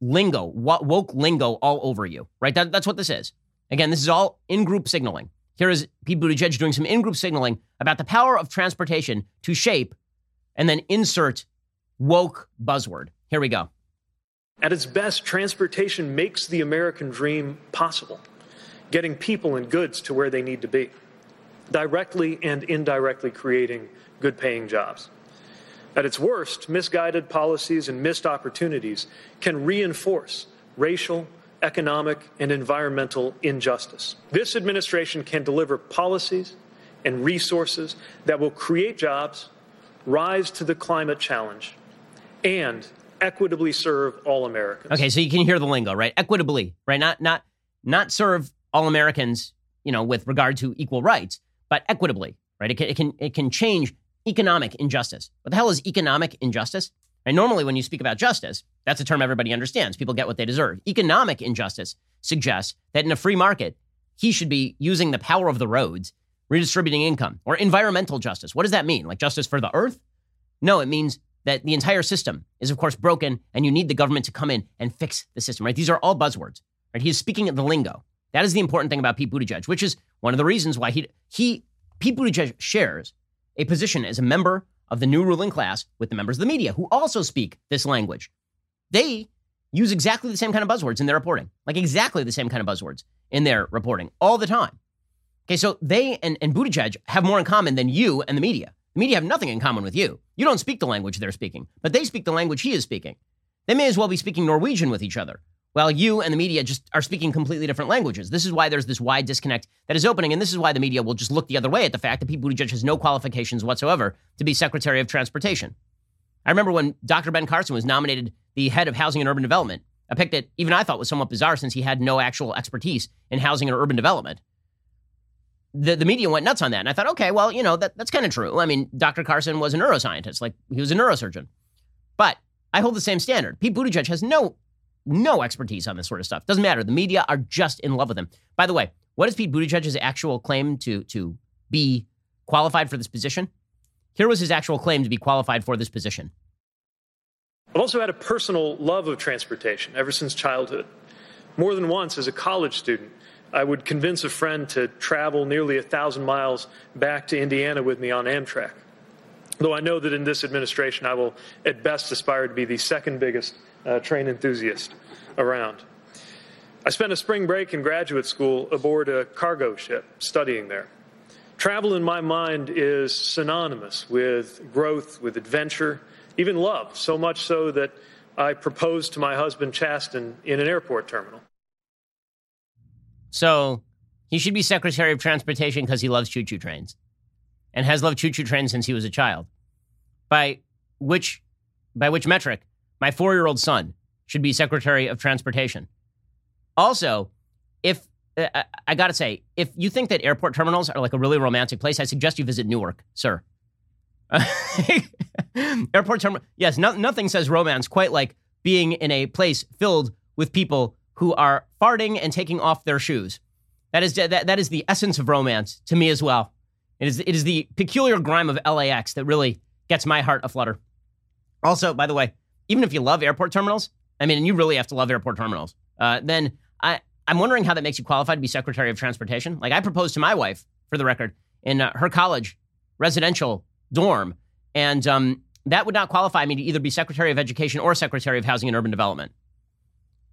lingo, woke lingo all over you, right? That, that's what this is. Again, this is all in group signaling. Here is Pete Buttigieg doing some in group signaling about the power of transportation to shape and then insert woke buzzword. Here we go. At its best, transportation makes the American dream possible, getting people and goods to where they need to be, directly and indirectly creating good paying jobs. At its worst, misguided policies and missed opportunities can reinforce racial, economic, and environmental injustice. This administration can deliver policies and resources that will create jobs, rise to the climate challenge, and equitably serve all Americans. Okay, so you can hear the lingo, right? Equitably, right? Not not not serve all Americans, you know, with regard to equal rights, but equitably, right? It can it can, it can change economic injustice. What the hell is economic injustice? And normally, when you speak about justice, that's a term everybody understands. People get what they deserve. Economic injustice suggests that in a free market, he should be using the power of the roads, redistributing income. Or environmental justice. What does that mean? Like justice for the earth? No, it means that the entire system is, of course, broken and you need the government to come in and fix the system, right? These are all buzzwords, right? He's speaking the lingo. That is the important thing about Pete Buttigieg, which is one of the reasons why he, he Pete Buttigieg shares a position as a member of the new ruling class with the members of the media who also speak this language. They use exactly the same kind of buzzwords in their reporting, like exactly the same kind of buzzwords in their reporting all the time. Okay, so they and, and Buttigieg have more in common than you and the media. The media have nothing in common with you. You don't speak the language they're speaking, but they speak the language he is speaking. They may as well be speaking Norwegian with each other, while you and the media just are speaking completely different languages. This is why there's this wide disconnect that is opening, and this is why the media will just look the other way at the fact that Pete Buttigieg has no qualifications whatsoever to be Secretary of Transportation. I remember when Dr. Ben Carson was nominated the head of Housing and Urban Development, a pick that even I thought was somewhat bizarre since he had no actual expertise in housing and urban development. The, the media went nuts on that. And I thought, okay, well, you know, that, that's kind of true. I mean, Dr. Carson was a neuroscientist, like he was a neurosurgeon. But I hold the same standard. Pete Buttigieg has no no expertise on this sort of stuff. Doesn't matter. The media are just in love with him. By the way, what is Pete Buttigieg's actual claim to to be qualified for this position? Here was his actual claim to be qualified for this position. I've also had a personal love of transportation ever since childhood. More than once, as a college student, I would convince a friend to travel nearly a thousand miles back to Indiana with me on Amtrak. Though I know that in this administration, I will at best aspire to be the second biggest uh, train enthusiast around. I spent a spring break in graduate school aboard a cargo ship studying there. Travel in my mind is synonymous with growth, with adventure, even love, so much so that I proposed to my husband Chasten in an airport terminal. So he should be Secretary of Transportation because he loves choo choo trains and has loved choo choo trains since he was a child. By which, by which metric, my four year old son should be Secretary of Transportation. Also, if uh, I got to say, if you think that airport terminals are like a really romantic place, I suggest you visit Newark, sir. airport terminal, yes, no, nothing says romance quite like being in a place filled with people who are farting and taking off their shoes. That is that, that is the essence of romance to me as well. It is it is the peculiar grime of LAX that really gets my heart aflutter. Also, by the way, even if you love airport terminals, I mean, and you really have to love airport terminals. Uh, then I, I'm wondering how that makes you qualified to be Secretary of Transportation. Like I proposed to my wife, for the record, in uh, her college residential dorm, and um, that would not qualify me to either be Secretary of Education or Secretary of Housing and Urban Development.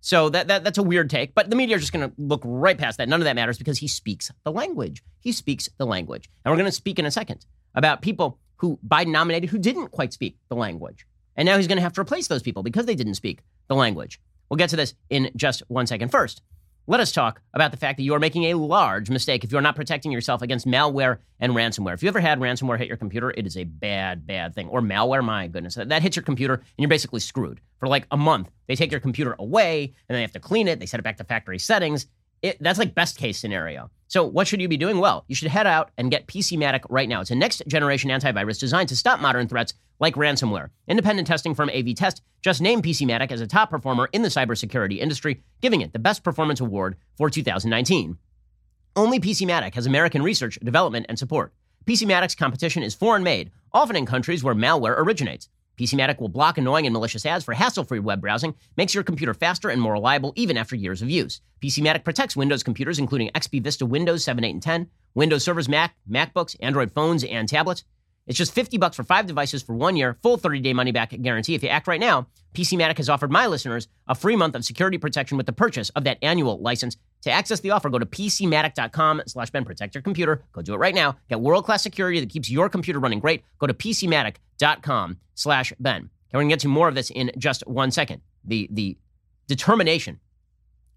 So that, that that's a weird take, but the media are just going to look right past that. None of that matters because he speaks the language. He speaks the language, and we're going to speak in a second about people who Biden nominated who didn't quite speak the language. And now he's going to have to replace those people because they didn't speak the language. We'll get to this in just one second. First, let us talk about the fact that you are making a large mistake if you're not protecting yourself against malware and ransomware. If you ever had ransomware hit your computer, it is a bad, bad thing. Or malware, my goodness, that hits your computer and you're basically screwed. For like a month, they take your computer away and they have to clean it. They set it back to factory settings. It, that's like best case scenario. So what should you be doing? Well, you should head out and get PCmatic right now. It's a next generation antivirus designed to stop modern threats like ransomware. Independent testing firm AV-Test just named PCmatic as a top performer in the cybersecurity industry, giving it the Best Performance Award for 2019. Only PCmatic has American research, development, and support. PCmatic's competition is foreign made, often in countries where malware originates. PCmatic will block annoying and malicious ads for hassle-free web browsing, makes your computer faster and more reliable even after years of use. PCmatic protects Windows computers including XP Vista Windows 7, 8, and 10, Windows servers, Mac, MacBooks, Android phones, and tablets. It's just 50 bucks for five devices for one year, full 30-day money-back guarantee. If you act right now, PCmatic has offered my listeners a free month of security protection with the purchase of that annual license. To access the offer, go to PCmatic.com slash Ben. Protect your computer. Go do it right now. Get world-class security that keeps your computer running great. Go to PCmatic.com slash Ben. We're going to get to more of this in just one second. The, the determination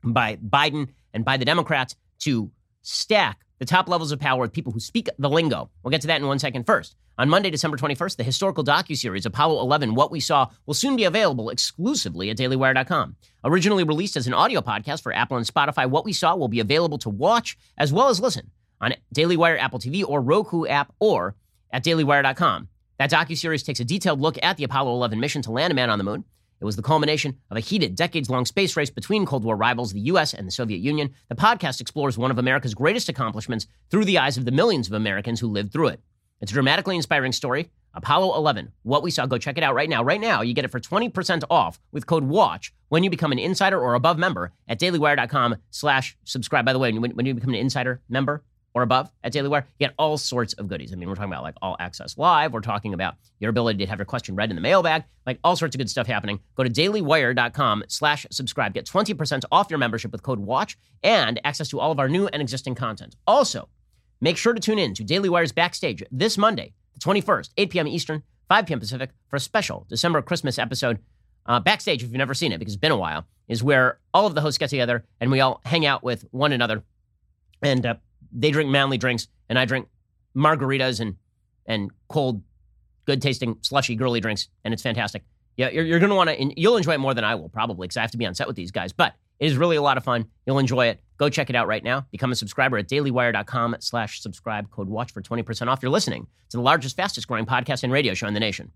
by Biden and by the Democrats to stack the top levels of power with people who speak the lingo. We'll get to that in one second first. On Monday, December 21st, the historical docuseries Apollo 11 What We Saw will soon be available exclusively at dailywire.com. Originally released as an audio podcast for Apple and Spotify, What We Saw will be available to watch as well as listen on Daily Wire Apple TV or Roku app or at dailywire.com. That docuseries takes a detailed look at the Apollo 11 mission to land a man on the moon. It was the culmination of a heated, decades long space race between Cold War rivals, the U.S. and the Soviet Union. The podcast explores one of America's greatest accomplishments through the eyes of the millions of Americans who lived through it. It's a dramatically inspiring story. Apollo 11, what we saw. Go check it out right now. Right now, you get it for 20% off with code WATCH when you become an insider or above member at dailywire.com slash subscribe. By the way, when, when you become an insider member or above at Daily Wire, you get all sorts of goodies. I mean, we're talking about like all access live. We're talking about your ability to have your question read in the mailbag, like all sorts of good stuff happening. Go to dailywire.com slash subscribe. Get 20% off your membership with code WATCH and access to all of our new and existing content. Also, Make sure to tune in to Daily Wire's Backstage this Monday, the 21st, 8 p.m. Eastern, 5 p.m. Pacific, for a special December Christmas episode. uh, backstage, if you've never seen it, because it's been a while, is where all of the hosts get together and we all hang out with one another. And uh, they drink manly drinks, and I drink margaritas and, and cold, good tasting, slushy, girly drinks, and it's fantastic. Yeah, you're, you're going to want to, you'll enjoy it more than I will, probably, because I have to be on set with these guys. But it is really a lot of fun. You'll enjoy it. Go check it out right now. Become a subscriber at dailywire.com slash subscribe. Code WATCH for 20% off. You're listening to the largest, fastest growing podcast and radio show in the nation.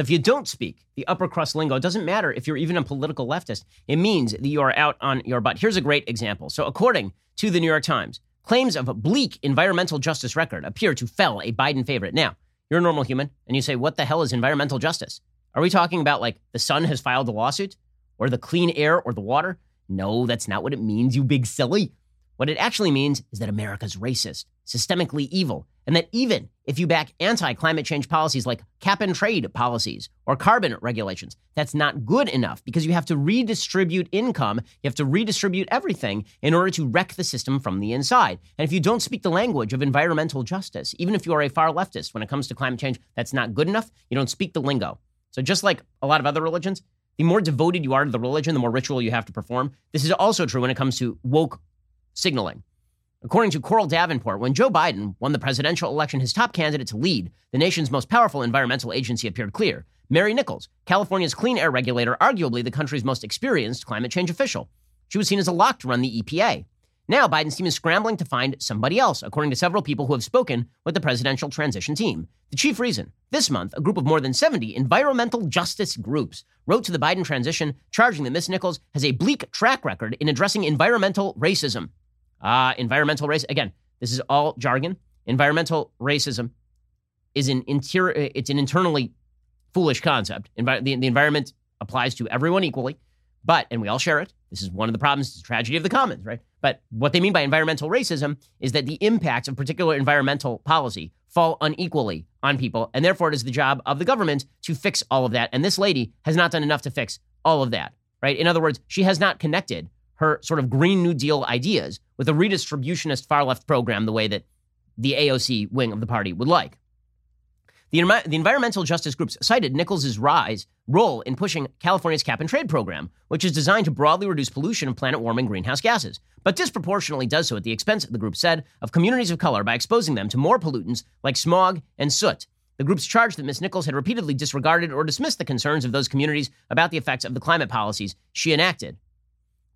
If you don't speak the upper crust lingo, it doesn't matter if you're even a political leftist. It means that you are out on your butt. Here's a great example. So according to the New York Times, claims of a bleak environmental justice record appear to fell a Biden favorite. Now, you're a normal human and you say, what the hell is environmental justice? Are we talking about like the sun has filed a lawsuit or the clean air or the water? No, that's not what it means, you big silly. What it actually means is that America's racist, systemically evil, and that even if you back anti climate change policies like cap and trade policies or carbon regulations, that's not good enough because you have to redistribute income. You have to redistribute everything in order to wreck the system from the inside. And if you don't speak the language of environmental justice, even if you are a far leftist when it comes to climate change, that's not good enough. You don't speak the lingo. So, just like a lot of other religions, the more devoted you are to the religion, the more ritual you have to perform. This is also true when it comes to woke signaling. According to Coral Davenport, when Joe Biden won the presidential election, his top candidate to lead the nation's most powerful environmental agency appeared clear. Mary Nichols, California's clean air regulator, arguably the country's most experienced climate change official. She was seen as a lock to run the EPA. Now, Biden's team is scrambling to find somebody else, according to several people who have spoken with the presidential transition team. The chief reason this month, a group of more than 70 environmental justice groups wrote to the Biden transition, charging that Ms. Nichols has a bleak track record in addressing environmental racism. Uh, environmental race. Again, this is all jargon. Environmental racism is an interior. It's an internally foolish concept. Envi- the, the environment applies to everyone equally, but and we all share it. This is one of the problems. It's the tragedy of the commons, right? But what they mean by environmental racism is that the impacts of particular environmental policy fall unequally on people, and therefore it is the job of the government to fix all of that. And this lady has not done enough to fix all of that, right? In other words, she has not connected her sort of Green New Deal ideas with a redistributionist far left program the way that the AOC wing of the party would like. The, the environmental justice groups cited Nichols' rise role in pushing California's cap and trade program, which is designed to broadly reduce pollution and planet warming greenhouse gases, but disproportionately does so at the expense, the group said, of communities of color by exposing them to more pollutants like smog and soot. The groups charged that Ms. Nichols had repeatedly disregarded or dismissed the concerns of those communities about the effects of the climate policies she enacted.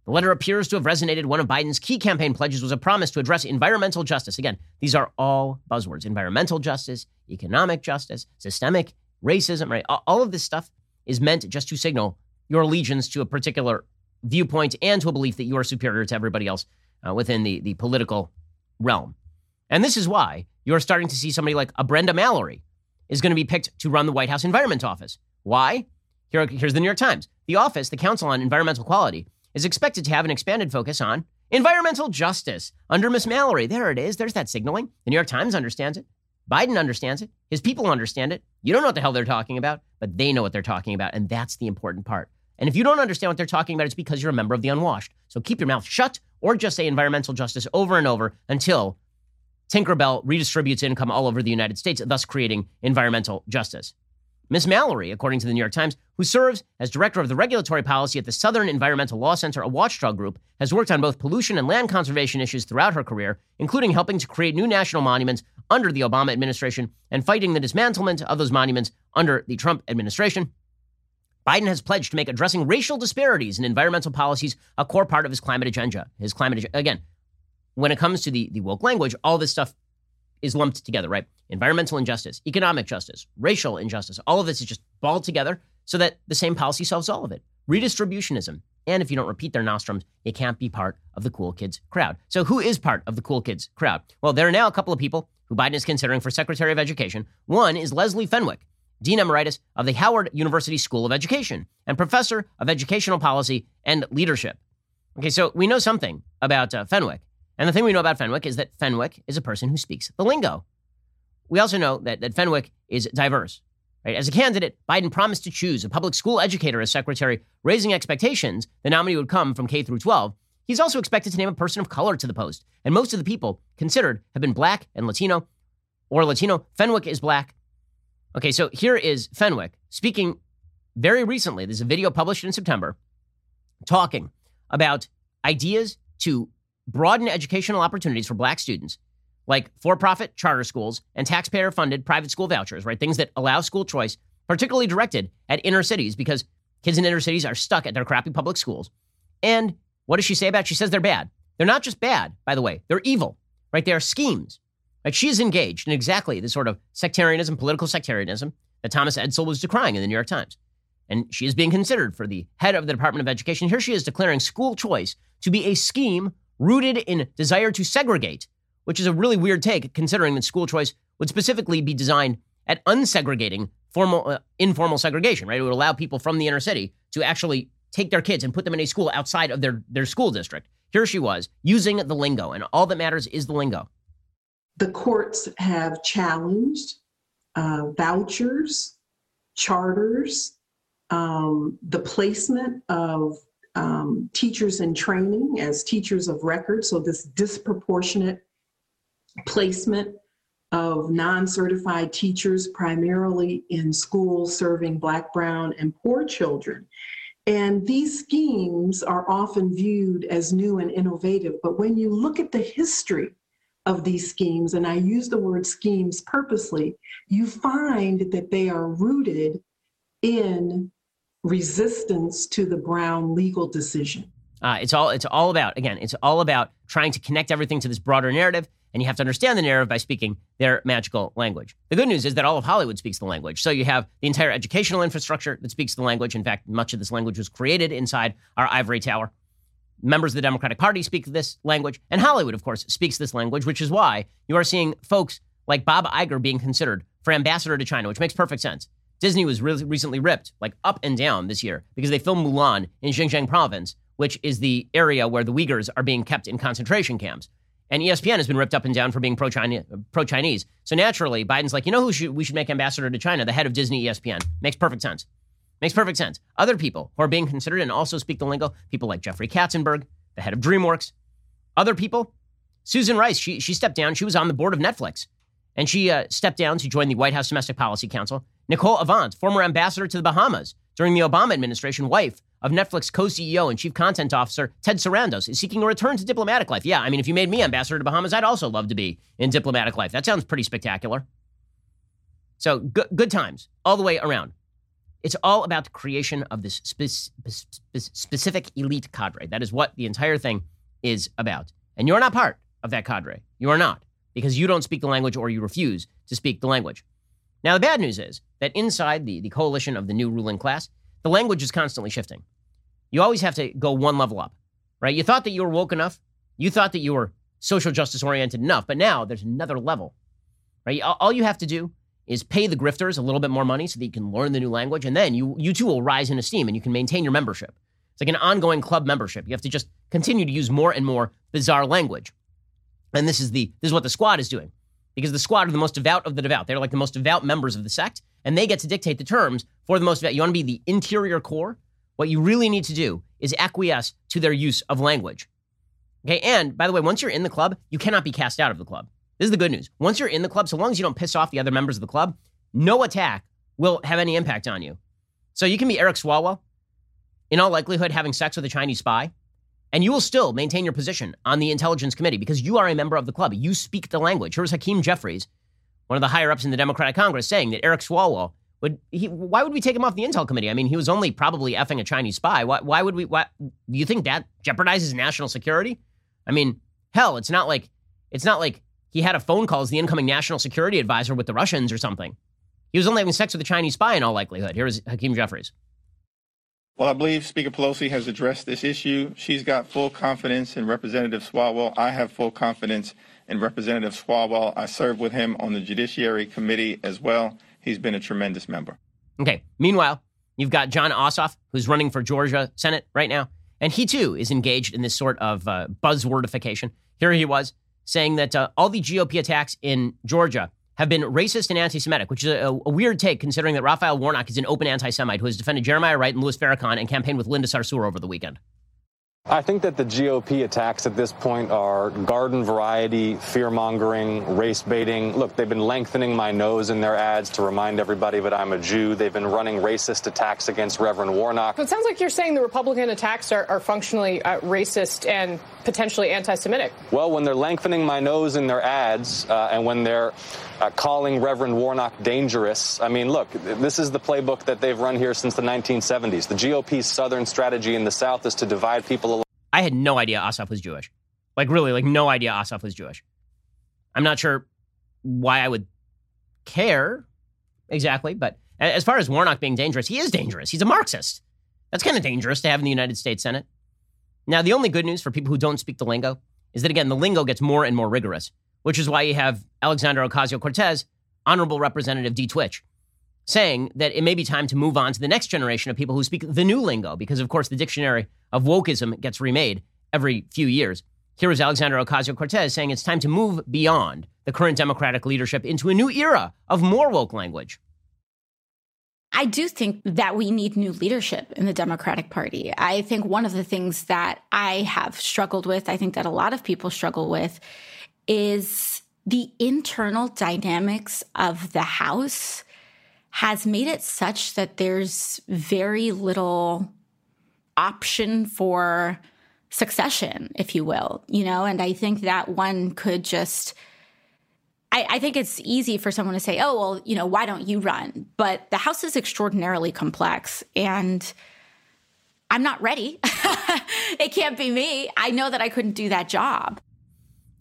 The letter appears to have resonated. One of Biden's key campaign pledges was a promise to address environmental justice. Again, these are all buzzwords environmental justice, economic justice, systemic racism, right? All of this stuff is meant just to signal your allegiance to a particular viewpoint and to a belief that you are superior to everybody else uh, within the, the political realm. And this is why you're starting to see somebody like a Brenda Mallory is going to be picked to run the White House Environment Office. Why? Here, here's the New York Times. The office, the Council on Environmental Quality, is expected to have an expanded focus on environmental justice under Miss Mallory. There it is. There's that signaling. The New York Times understands it. Biden understands it. His people understand it. You don't know what the hell they're talking about, but they know what they're talking about. And that's the important part. And if you don't understand what they're talking about, it's because you're a member of the unwashed. So keep your mouth shut or just say environmental justice over and over until Tinkerbell redistributes income all over the United States, thus creating environmental justice. Ms. Mallory, according to the New York Times, who serves as director of the regulatory policy at the Southern Environmental Law Center, a watchdog group, has worked on both pollution and land conservation issues throughout her career, including helping to create new national monuments under the Obama administration and fighting the dismantlement of those monuments under the Trump administration. Biden has pledged to make addressing racial disparities in environmental policies a core part of his climate agenda. His climate again, when it comes to the, the woke language, all this stuff is lumped together, right? Environmental injustice, economic justice, racial injustice, all of this is just balled together so that the same policy solves all of it. Redistributionism. And if you don't repeat their nostrums, you can't be part of the cool kids crowd. So, who is part of the cool kids crowd? Well, there are now a couple of people who Biden is considering for Secretary of Education. One is Leslie Fenwick, Dean Emeritus of the Howard University School of Education and Professor of Educational Policy and Leadership. Okay, so we know something about uh, Fenwick. And the thing we know about Fenwick is that Fenwick is a person who speaks the lingo. We also know that, that Fenwick is diverse. Right? As a candidate, Biden promised to choose a public school educator as secretary, raising expectations the nominee would come from K through 12. He's also expected to name a person of color to the post, and most of the people considered have been black and Latino. or Latino. Fenwick is black. Okay, so here is Fenwick speaking very recently. There's a video published in September talking about ideas to broaden educational opportunities for black students, like for profit charter schools and taxpayer funded private school vouchers, right? Things that allow school choice, particularly directed at inner cities, because kids in inner cities are stuck at their crappy public schools. And what does she say about? It? She says they're bad. They're not just bad, by the way. They're evil, right? They are schemes. Right? She is engaged in exactly the sort of sectarianism, political sectarianism that Thomas Edsall was decrying in the New York Times. And she is being considered for the head of the Department of Education. Here she is declaring school choice to be a scheme rooted in desire to segregate, which is a really weird take considering that school choice would specifically be designed at unsegregating formal, uh, informal segregation, right? It would allow people from the inner city to actually take their kids and put them in a school outside of their, their school district. Here she was using the lingo, and all that matters is the lingo. The courts have challenged uh, vouchers, charters, um, the placement of um, teachers in training as teachers of record. So, this disproportionate placement of non certified teachers, primarily in schools serving Black, Brown, and poor children. And these schemes are often viewed as new and innovative. But when you look at the history of these schemes, and I use the word schemes purposely, you find that they are rooted in resistance to the Brown legal decision. Uh, it's all it's all about again. It's all about trying to connect everything to this broader narrative, and you have to understand the narrative by speaking their magical language. The good news is that all of Hollywood speaks the language. So you have the entire educational infrastructure that speaks the language. In fact, much of this language was created inside our ivory tower. Members of the Democratic Party speak this language, and Hollywood, of course, speaks this language, which is why you are seeing folks like Bob Iger being considered for ambassador to China, which makes perfect sense. Disney was really recently ripped, like up and down this year, because they filmed Mulan in Xinjiang province, which is the area where the Uyghurs are being kept in concentration camps. And ESPN has been ripped up and down for being pro Chinese. So naturally, Biden's like, you know who should, we should make ambassador to China? The head of Disney ESPN. Makes perfect sense. Makes perfect sense. Other people who are being considered and also speak the lingo, people like Jeffrey Katzenberg, the head of DreamWorks. Other people, Susan Rice, she, she stepped down. She was on the board of Netflix. And she uh, stepped down to join the White House Domestic Policy Council. Nicole Avant, former ambassador to the Bahamas during the Obama administration, wife of Netflix co CEO and chief content officer Ted Sarandos, is seeking a return to diplomatic life. Yeah, I mean, if you made me ambassador to Bahamas, I'd also love to be in diplomatic life. That sounds pretty spectacular. So good, good times all the way around. It's all about the creation of this spe- spe- specific elite cadre. That is what the entire thing is about. And you're not part of that cadre. You are not, because you don't speak the language or you refuse to speak the language. Now, the bad news is that inside the, the coalition of the new ruling class, the language is constantly shifting. You always have to go one level up, right? You thought that you were woke enough. You thought that you were social justice oriented enough, but now there's another level, right? All you have to do is pay the grifters a little bit more money so that you can learn the new language, and then you, you too will rise in esteem and you can maintain your membership. It's like an ongoing club membership. You have to just continue to use more and more bizarre language. And this is the this is what the squad is doing because the squad are the most devout of the devout. They're like the most devout members of the sect, and they get to dictate the terms for the most devout. You want to be the interior core? What you really need to do is acquiesce to their use of language. Okay, and by the way, once you're in the club, you cannot be cast out of the club. This is the good news. Once you're in the club, so long as you don't piss off the other members of the club, no attack will have any impact on you. So you can be Eric Swalwell, in all likelihood, having sex with a Chinese spy, and you will still maintain your position on the Intelligence Committee because you are a member of the club. You speak the language. Here's Hakeem Jeffries, one of the higher ups in the Democratic Congress, saying that Eric Swalwell would he, why would we take him off the Intel Committee? I mean, he was only probably effing a Chinese spy. Why, why would we? Why, do you think that jeopardizes national security? I mean, hell, it's not like it's not like he had a phone call as the incoming national security advisor with the Russians or something. He was only having sex with a Chinese spy in all likelihood. Here is Hakeem Jeffries. Well, I believe Speaker Pelosi has addressed this issue. She's got full confidence in Representative Swalwell. I have full confidence in Representative Swalwell. I served with him on the Judiciary Committee as well. He's been a tremendous member. Okay. Meanwhile, you've got Jon Ossoff, who's running for Georgia Senate right now, and he too is engaged in this sort of uh, buzzwordification. Here he was saying that uh, all the GOP attacks in Georgia have been racist and anti Semitic, which is a, a, weird take considering that Raphael Warnock is an open anti Semite who has defended Jeremiah Wright and Louis Farrakhan and campaigned with Linda Sarsour over the weekend. I think that the GOP attacks at this point are garden variety, fear mongering, race baiting. Look, they've been lengthening my nose in their ads to remind everybody that I'm a Jew. They've been running racist attacks against Reverend Warnock. So it sounds like you're saying the Republican attacks are, are functionally uh, racist and potentially anti Semitic. Well, when they're lengthening my nose in their ads uh, and when they're uh, calling Reverend Warnock dangerous, I mean, look, this is the playbook that they've run here since the 1970s. The GOP's Southern strategy in the South is to divide people I had no idea Ossoff was Jewish. Like, really, like, no idea Ossoff was Jewish. I'm not sure why I would care exactly, but as far as Warnock being dangerous, he is dangerous. He's a Marxist. That's kind of dangerous to have in the United States Senate. Now, the only good news for people who don't speak the lingo is that, again, the lingo gets more and more rigorous, which is why you have Alexandria Ocasio Cortez, Honorable Representative D. Twitch, saying that it may be time to move on to the next generation of people who speak the new lingo, because, of course, the dictionary of wokeism gets remade every few years. Here is Alexandria Ocasio Cortez saying it's time to move beyond the current Democratic leadership into a new era of more woke language. I do think that we need new leadership in the Democratic Party. I think one of the things that I have struggled with, I think that a lot of people struggle with, is the internal dynamics of the House has made it such that there's very little option for succession, if you will, you know? And I think that one could just, I, I, think it's easy for someone to say, oh, well, you know, why don't you run? But the House is extraordinarily complex and I'm not ready. it can't be me. I know that I couldn't do that job.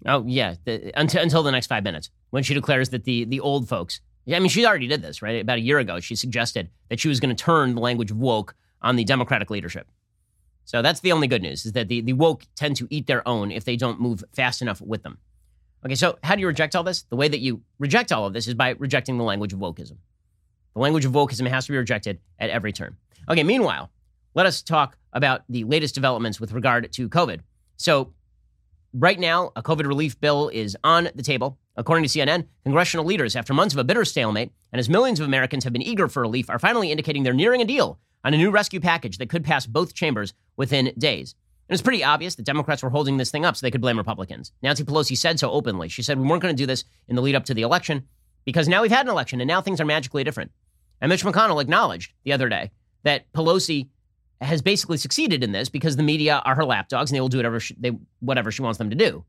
Oh, yeah. The, until, until the next five minutes when she declares that the, the old folks I mean, she already did this, right? About a year ago, she suggested that she was going to turn the language of woke on the Democratic leadership. So that's the only good news is that the, the woke tend to eat their own if they don't move fast enough with them. Okay, so how do you reject all this? The way that you reject all of this is by rejecting the language of wokeism. The language of wokeism has to be rejected at every turn. Okay, meanwhile, let us talk about the latest developments with regard to COVID. So, right now, a COVID relief bill is on the table. According to CNN, congressional leaders, after months of a bitter stalemate, and as millions of Americans have been eager for relief, are finally indicating they're nearing a deal on a new rescue package that could pass both chambers within days. And it's pretty obvious that Democrats were holding this thing up so they could blame Republicans. Nancy Pelosi said so openly. She said we weren't going to do this in the lead up to the election because now we've had an election and now things are magically different. And Mitch McConnell acknowledged the other day that Pelosi has basically succeeded in this because the media are her lapdogs and they will do whatever she, they, whatever she wants them to do.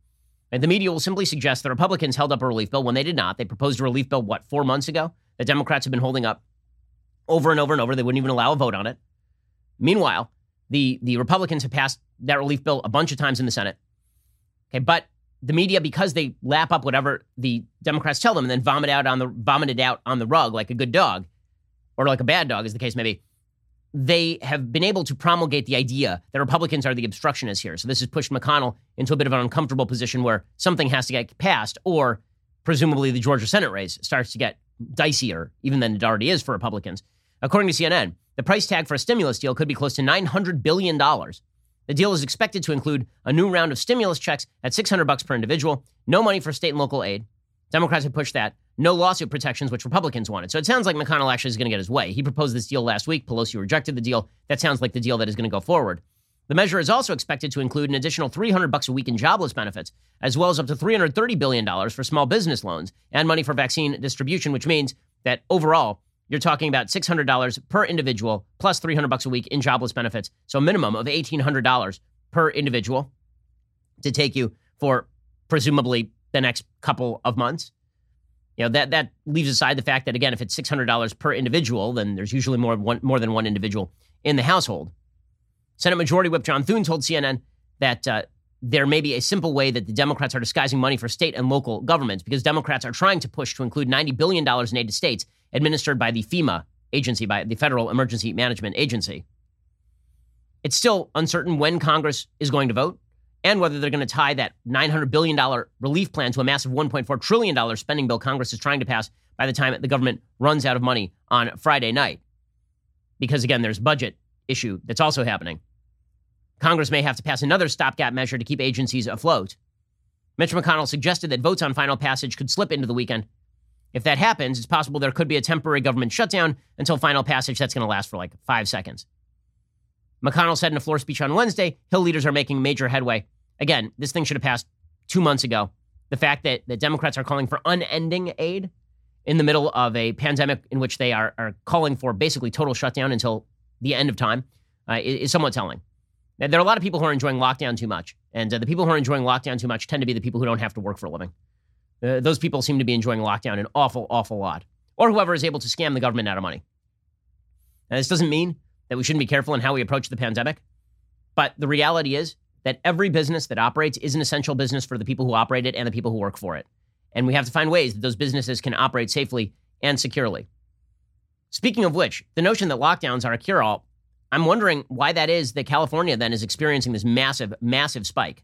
And the media will simply suggest that Republicans held up a relief bill when they did not. They proposed a relief bill, what, four months ago? That Democrats have been holding up over and over and over. They wouldn't even allow a vote on it. Meanwhile, the, the Republicans have passed that relief bill a bunch of times in the Senate. Okay, but the media, because they lap up whatever the Democrats tell them and then vomit out on the vomit it out on the rug like a good dog, or like a bad dog, as the case may be, they have been able to promulgate the idea that Republicans are the obstructionists here. So this has pushed McConnell into a bit of an uncomfortable position where something has to get passed, or presumably the Georgia Senate race starts to get dicier, even than it already is for Republicans. According to CNN, the price tag for a stimulus deal could be close to $900 billion. The deal is expected to include a new round of stimulus checks at 600 bucks per individual, no money for state and local aid. Democrats have pushed that, no lawsuit protections, which Republicans wanted. So it sounds like McConnell actually is going to get his way. He proposed this deal last week. Pelosi rejected the deal. That sounds like the deal that is going to go forward. The measure is also expected to include an additional 300 bucks a week in jobless benefits, as well as up to 330 billion dollars for small business loans and money for vaccine distribution, which means that overall you're talking about $600 per individual plus 300 bucks a week in jobless benefits, so a minimum of $1800 per individual to take you for presumably the next couple of months. You know, that, that leaves aside the fact that, again, if it's $600 per individual, then there's usually more, one, more than one individual in the household. Senate Majority Whip John Thune told CNN that uh, there may be a simple way that the Democrats are disguising money for state and local governments because Democrats are trying to push to include $90 billion in aid to states administered by the FEMA agency, by the Federal Emergency Management Agency. It's still uncertain when Congress is going to vote and whether they're going to tie that $900 billion relief plan to a massive $1.4 trillion spending bill Congress is trying to pass by the time the government runs out of money on Friday night. Because again, there's budget issue that's also happening. Congress may have to pass another stopgap measure to keep agencies afloat. Mitch McConnell suggested that votes on final passage could slip into the weekend. If that happens, it's possible there could be a temporary government shutdown until final passage that's going to last for like five seconds. McConnell said in a floor speech on Wednesday, Hill leaders are making major headway. Again, this thing should have passed two months ago. The fact that the Democrats are calling for unending aid in the middle of a pandemic in which they are, are calling for basically total shutdown until the end of time uh, is, is, somewhat telling. Now, there are a lot of people who are enjoying lockdown too much, and uh, the people who are enjoying lockdown too much tend to be the people who don't have to work for a living. Uh, those people seem to be enjoying lockdown an awful, awful lot, or whoever is able to scam the government out of money. Now, this doesn't mean that we shouldn't be careful in how we approach the pandemic, but the reality is that every business that operates is an essential business for the people who operate it and the people who work for it. And we have to find ways that those businesses can operate safely and securely. Speaking of which, the notion that lockdowns are a cure all, I'm wondering why that is that California then is experiencing this massive, massive spike.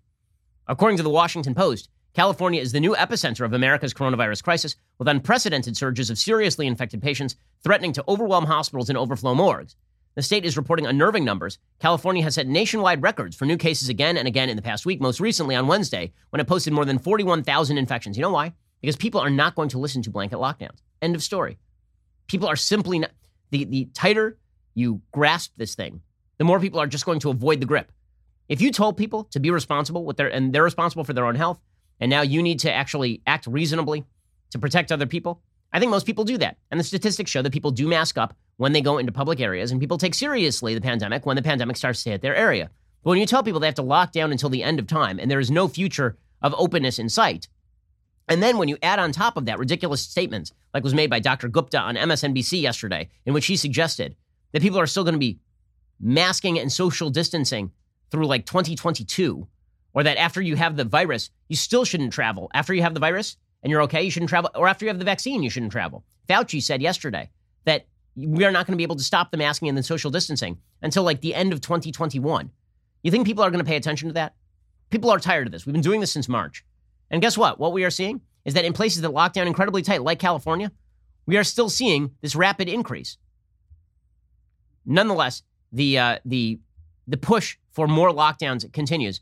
According to the Washington Post, California is the new epicenter of America's coronavirus crisis, with unprecedented surges of seriously infected patients threatening to overwhelm hospitals and overflow morgues. The state is reporting unnerving numbers. California has set nationwide records for new cases again and again in the past week, most recently on Wednesday, when it posted more than 41,000 infections. You know why? Because people are not going to listen to blanket lockdowns. End of story. People are simply not. The, the tighter you grasp this thing, the more people are just going to avoid the grip. If you told people to be responsible with their, and they're responsible for their own health, and now you need to actually act reasonably to protect other people, I think most people do that. And the statistics show that people do mask up when they go into public areas, and people take seriously the pandemic when the pandemic starts to hit their area. But when you tell people they have to lock down until the end of time and there is no future of openness in sight, and then when you add on top of that ridiculous statements, like was made by Dr. Gupta on MSNBC yesterday, in which he suggested that people are still going to be masking and social distancing through like 2022, or that after you have the virus, you still shouldn't travel. After you have the virus, and you're okay, you shouldn't travel. Or after you have the vaccine, you shouldn't travel. Fauci said yesterday that we are not going to be able to stop the masking and the social distancing until like the end of 2021. You think people are going to pay attention to that? People are tired of this. We've been doing this since March. And guess what? What we are seeing is that in places that lock down incredibly tight, like California, we are still seeing this rapid increase. Nonetheless, the uh, the the push for more lockdowns continues.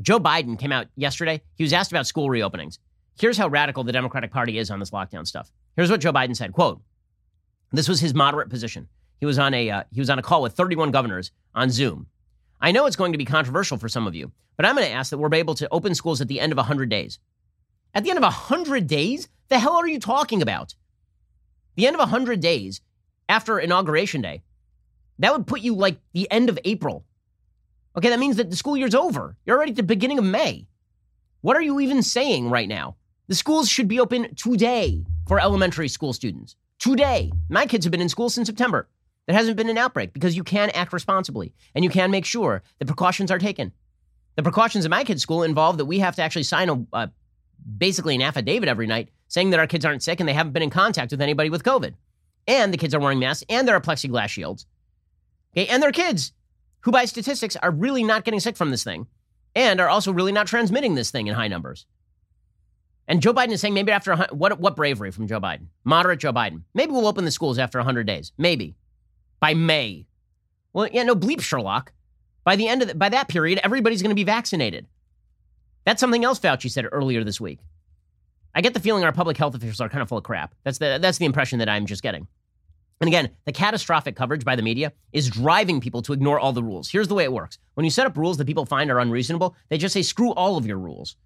Joe Biden came out yesterday. He was asked about school reopenings. Here's how radical the Democratic Party is on this lockdown stuff. Here's what Joe Biden said, quote, this was his moderate position. He was on a uh, he was on a call with 31 governors on Zoom. I know it's going to be controversial for some of you, but I'm going to ask that we're able to open schools at the end of 100 days. At the end of 100 days? The hell are you talking about? The end of 100 days after inauguration day. That would put you like the end of April. Okay, that means that the school year's over. You're already at the beginning of May. What are you even saying right now? The schools should be open today for elementary school students. Today. My kids have been in school since September. There hasn't been an outbreak because you can act responsibly and you can make sure the precautions are taken. The precautions at my kids' school involve that we have to actually sign a, uh, basically an affidavit every night saying that our kids aren't sick and they haven't been in contact with anybody with COVID. And the kids are wearing masks and there are plexiglass shields. Okay, and their kids, who by statistics are really not getting sick from this thing and are also really not transmitting this thing in high numbers. And Joe Biden is saying maybe after what what bravery from Joe Biden, moderate Joe Biden. Maybe we'll open the schools after 100 days, maybe by May. Well, yeah, no bleep, Sherlock. By the end of the, by that period, everybody's going to be vaccinated. That's something else Fauci said earlier this week. I get the feeling our public health officials are kind of full of crap. That's the that's the impression that I'm just getting. And again, the catastrophic coverage by the media is driving people to ignore all the rules. Here's the way it works. When you set up rules that people find are unreasonable, they just say screw all of your rules.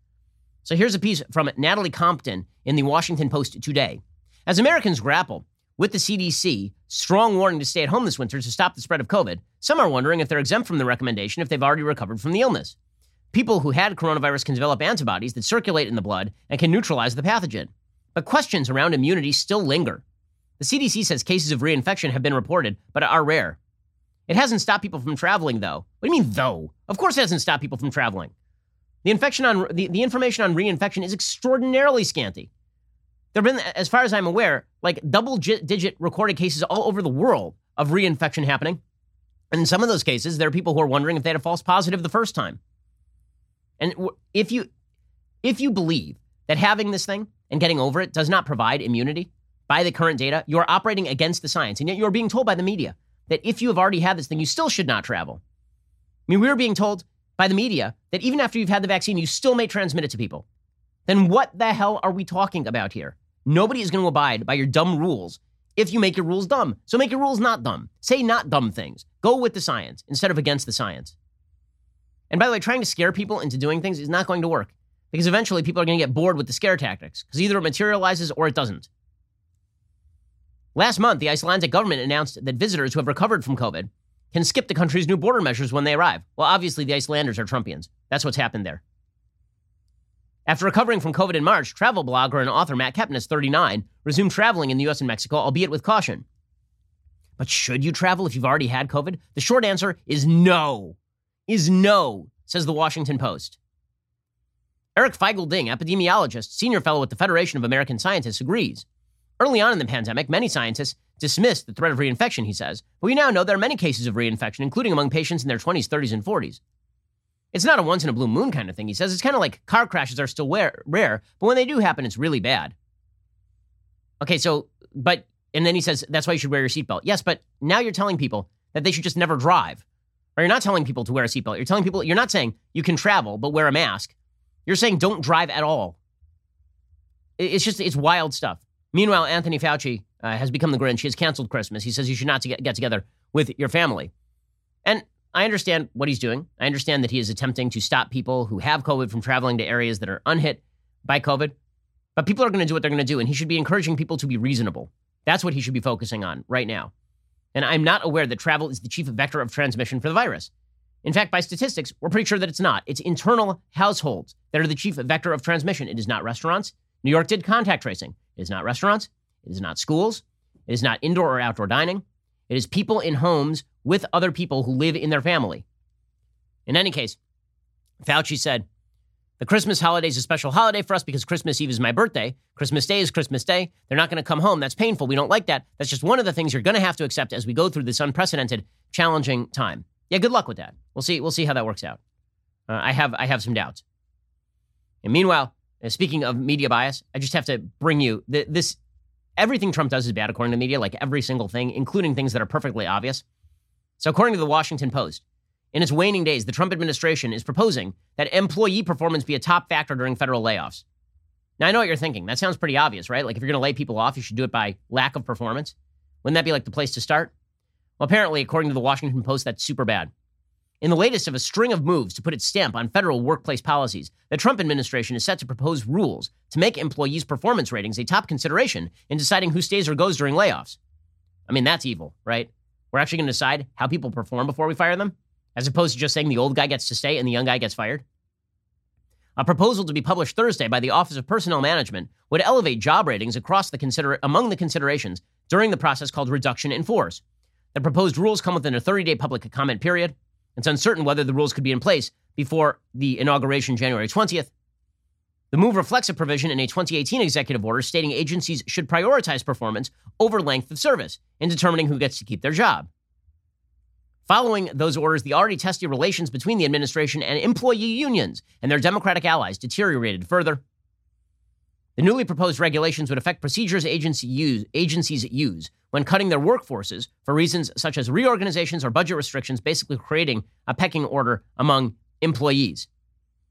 So here's a piece from Natalie Compton in the Washington Post today. As Americans grapple with the CDC strong warning to stay at home this winter to stop the spread of COVID, some are wondering if they're exempt from the recommendation if they've already recovered from the illness. People who had coronavirus can develop antibodies that circulate in the blood and can neutralize the pathogen. But questions around immunity still linger. The CDC says cases of reinfection have been reported, but are rare. It hasn't stopped people from traveling, though. What do you mean, though? Of course, it hasn't stopped people from traveling. The infection on the, the information on reinfection is extraordinarily scanty. There have been, as far as I'm aware, like double digit recorded cases all over the world of reinfection happening. And in some of those cases, there are people who are wondering if they had a false positive the first time. And if you if you believe that having this thing and getting over it does not provide immunity by the current data, you are operating against the science. And yet you are being told by the media that if you have already had this thing, you still should not travel. I mean, we are being told by the media that even after you've had the vaccine, you still may transmit it to people. Then what the hell are we talking about here? Nobody is going to abide by your dumb rules if you make your rules dumb. So make your rules not dumb. Say not dumb things. Go with the science instead of against the science. And by the way, trying to scare people into doing things is not going to work because eventually people are going to get bored with the scare tactics because either it materializes or it doesn't. Last month, the Icelandic government announced that visitors who have recovered from COVID can skip the country's new border measures when they arrive. Well, obviously, the Icelanders are Trumpians. That's what's happened there. After recovering from COVID in March, travel blogger and author Matt Kepnes, 39, resumed traveling in the US and Mexico, albeit with caution. But should you travel if you've already had COVID? The short answer is no. Is no, says the Washington Post. Eric Feigl-Ding, epidemiologist, senior fellow at the Federation of American Scientists, agrees. Early on in the pandemic, many scientists dismissed the threat of reinfection, he says, but we now know there are many cases of reinfection, including among patients in their 20s, 30s, and 40s. It's not a once in a blue moon kind of thing, he says. It's kind of like car crashes are still rare, but when they do happen, it's really bad. Okay, so, but, and then he says, that's why you should wear your seatbelt. Yes, but now you're telling people that they should just never drive. Or you're not telling people to wear a seatbelt. You're telling people, you're not saying you can travel, but wear a mask. You're saying don't drive at all. It's just, it's wild stuff. Meanwhile, Anthony Fauci uh, has become the Grinch. He has canceled Christmas. He says you should not get, get together with your family. And I understand what he's doing. I understand that he is attempting to stop people who have COVID from traveling to areas that are unhit by COVID. But people are going to do what they're going to do, and he should be encouraging people to be reasonable. That's what he should be focusing on right now. And I'm not aware that travel is the chief vector of transmission for the virus. In fact, by statistics, we're pretty sure that it's not. It's internal households that are the chief vector of transmission. It is not restaurants. New York did contact tracing. It is not restaurants. It is not schools. It is not indoor or outdoor dining. It is people in homes with other people who live in their family. In any case, Fauci said, the Christmas holiday is a special holiday for us because Christmas Eve is my birthday. Christmas Day is Christmas Day. They're not going to come home. That's painful. We don't like that. That's just one of the things you're going to have to accept as we go through this unprecedented, challenging time. Yeah, good luck with that. We'll see. We'll see how that works out. Uh, I have I have some doubts. And meanwhile, speaking of media bias, I just have to bring you th- this everything Trump does is bad according to the media, like every single thing, including things that are perfectly obvious. So, according to the Washington Post, in its waning days, the Trump administration is proposing that employee performance be a top factor during federal layoffs. Now, I know what you're thinking. That sounds pretty obvious, right? Like, if you're going to lay people off, you should do it by lack of performance. Wouldn't that be like the place to start? Well, apparently, according to the Washington Post, that's super bad. In the latest of a string of moves to put its stamp on federal workplace policies, the Trump administration is set to propose rules to make employees' performance ratings a top consideration in deciding who stays or goes during layoffs. I mean, that's evil, right? We're actually going to decide how people perform before we fire them, as opposed to just saying the old guy gets to stay and the young guy gets fired. A proposal to be published Thursday by the Office of Personnel Management would elevate job ratings across the consider- among the considerations during the process called reduction in force. The proposed rules come within a 30 day public comment period it's uncertain whether the rules could be in place before the inauguration January 20th. The move reflects a provision in a 2018 executive order stating agencies should prioritize performance over length of service in determining who gets to keep their job. Following those orders, the already testy relations between the administration and employee unions and their Democratic allies deteriorated further. The newly proposed regulations would affect procedures agency use, agencies use when cutting their workforces for reasons such as reorganizations or budget restrictions, basically creating a pecking order among employees.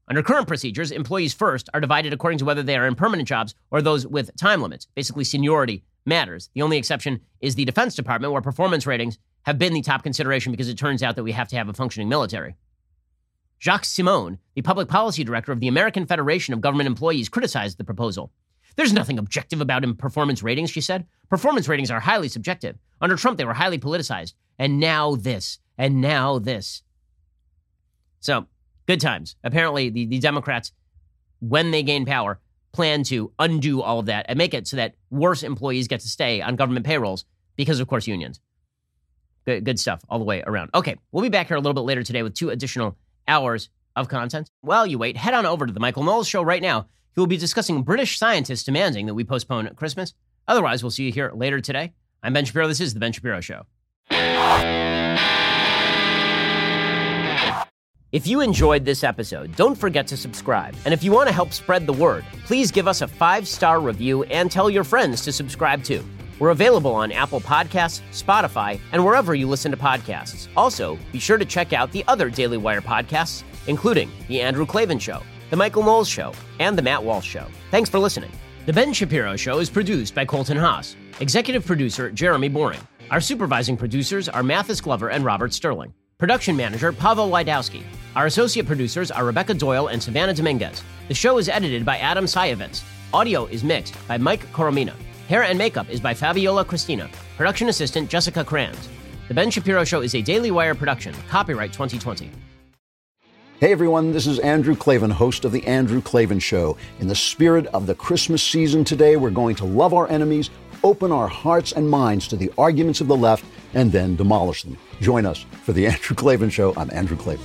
Under current procedures, employees first are divided according to whether they are in permanent jobs or those with time limits. Basically, seniority matters. The only exception is the Defense Department, where performance ratings have been the top consideration because it turns out that we have to have a functioning military. Jacques Simon, the public policy director of the American Federation of Government Employees, criticized the proposal. There's nothing objective about performance ratings, she said. Performance ratings are highly subjective. Under Trump, they were highly politicized. And now this, and now this. So, good times. Apparently, the, the Democrats, when they gain power, plan to undo all of that and make it so that worse employees get to stay on government payrolls because, of course, unions. Good, good stuff all the way around. Okay, we'll be back here a little bit later today with two additional hours of content. While you wait, head on over to the Michael Knowles Show right now He will be discussing British scientists demanding that we postpone Christmas. Otherwise, we'll see you here later today. I'm Ben Shapiro. This is The Ben Shapiro Show. If you enjoyed this episode, don't forget to subscribe. And if you want to help spread the word, please give us a five star review and tell your friends to subscribe too. We're available on Apple Podcasts, Spotify, and wherever you listen to podcasts. Also, be sure to check out the other Daily Wire podcasts, including The Andrew Klavan Show, the Michael Knowles Show, and The Matt Walsh Show. Thanks for listening. The Ben Shapiro Show is produced by Colton Haas, executive producer Jeremy Boring. Our supervising producers are Mathis Glover and Robert Sterling. Production manager Pavel Wydowski. Our associate producers are Rebecca Doyle and Savannah Dominguez. The show is edited by Adam Sayevitz. Audio is mixed by Mike Coromina. Hair and makeup is by Fabiola Cristina. Production assistant Jessica Kranz. The Ben Shapiro Show is a Daily Wire production. Copyright 2020. Hey everyone, this is Andrew Klavan, host of The Andrew Klavan Show. In the spirit of the Christmas season today, we're going to love our enemies, open our hearts and minds to the arguments of the left, and then demolish them. Join us for The Andrew Klavan Show. I'm Andrew Klavan.